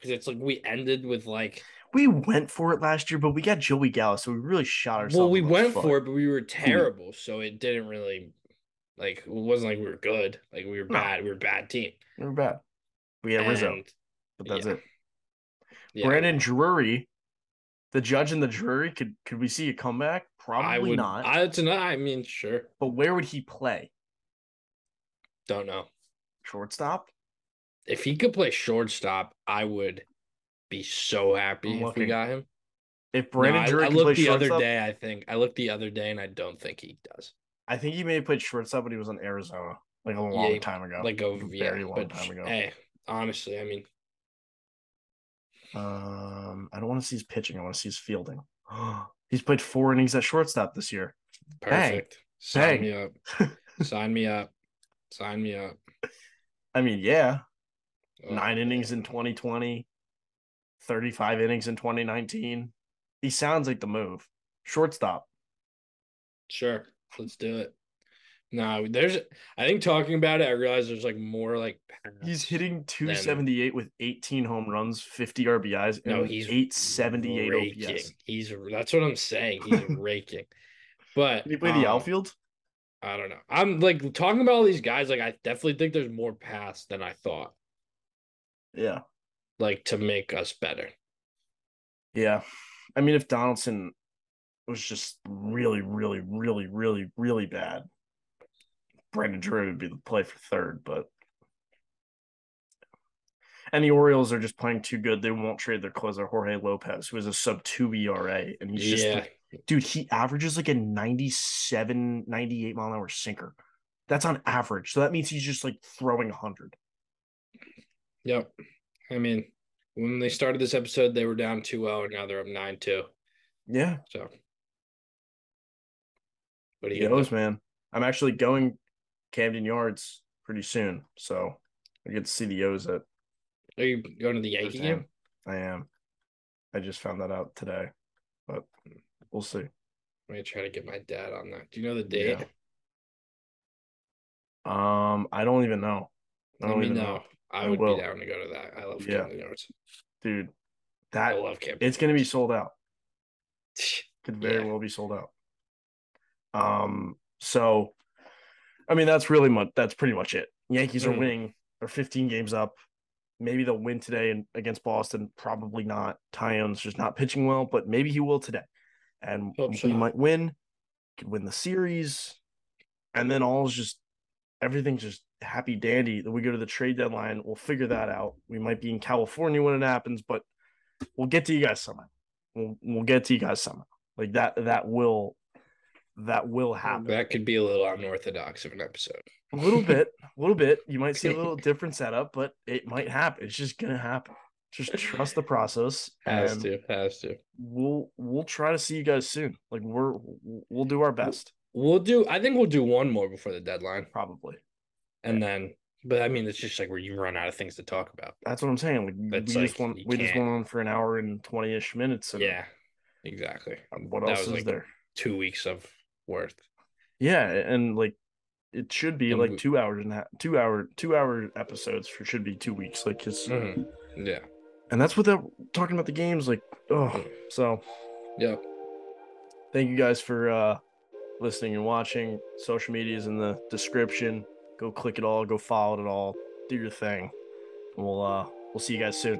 Because it's like we ended with like We went for it last year, but we got Joey Gallo, so we really shot ourselves. well, we went foot. for it, but we were mm-hmm. terrible. So it didn't really like it wasn't like we were good. Like we were No. bad. We were a bad team. We were bad. We had Rizzo, but that's yeah. it. yeah. Brandon Drury, the judge and the jury, could could we see a comeback? Probably I would not. I. I mean, sure. but where would he play? Don't know. Shortstop? If he could play shortstop, I would be so happy if we got him. If No, Brandon I, Drury I play looked the other day. I think I looked the other day, and I don't think he does. I think he may have played shortstop when he was in Arizona, like a long Yeah, time ago. Like a a yeah, very long but time ago. hey, honestly, I mean, Um, I don't want to see his pitching. I want to see his fielding. He's played four innings at shortstop this year. Bang. perfect. Sign Bang. me up. Sign me up. Sign me up. I mean, yeah, Oh, nine innings in man. 2020, 35 innings in 2019. He sounds like the move. Shortstop. Sure, let's do it. No, there's. I think talking about it, I realize there's like more like. He's hitting 278 with 18 home runs, 50 RBIs, and No, he's 878 raking. OPS. He's that's what I'm saying. He's raking. But Can he play the um, outfield? I don't know. I'm like talking about all these guys. Like I definitely think there's more paths than I thought. Yeah. Like to make us better. Yeah. I mean, if Donaldson was just really, really, really, really, really bad, Brandon Drury would be the play for third, but and the Orioles are just playing too good. They won't trade their closer, Jorge Lopez, who is a sub two ERA. And he's just yeah, like, dude, he averages like a 97, 98 mile an hour sinker. That's on average. So that means he's just like throwing 100. yep. I mean, when they started this episode, they were down 2-0, and now they're up 9-2. Yeah. So, what He you knows, man. I'm actually going Camden Yards pretty soon. So I get to see the O's at Are you going to the Yankee game? I am. I just found that out today, but we'll see. I'm gonna try to get my dad on that. Do you know the date? Yeah. Um, I don't even know. I Let don't me even know. know, I I would will. be down to go to that. I love Yeah. Camden Yards. dude. that I love Camden. it's gonna be sold out. Could very Yeah. well be sold out. Um, so I mean that's really much that's pretty much it. Yankees are Mm. winning. They're 15 games up. maybe they'll win today and against Boston. Probably not. Taillon's just not pitching well, but maybe he will today, and Hope we so. might win. Could win the series, and then all is just everything's just happy dandy. Then we go to the trade deadline. We'll figure that out. We might be in California when it happens, but we'll get to you guys somehow. We'll we'll get to you guys somehow. Like that that will that will happen. That could be a little unorthodox of an episode. A little bit, a little bit. You might see a little different setup, but it might happen. It's just gonna happen. Just trust the process, Has to, has to. we'll we'll try to see you guys soon. Like we're we'll do our best, We'll do. I think we'll do one more before the deadline, probably. and then. But I mean, it's just like where you run out of things to talk about. That's what I'm saying. Like we That's just like, you we just went on for an hour and twenty ish minutes. And Yeah, exactly. What That else is like there? Two weeks of worth. Yeah, and like it should be And like we- two hours and a half, two hour two hour episodes for should be two weeks. Like it's Mhm. Yeah. and that's without talking about the games. Like oh, so Yeah. thank you guys for uh listening and watching. Social media is in the description. Go click it all. Go follow it all. Do your thing. And we'll uh we'll see you guys soon.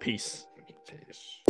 Peace. Peace.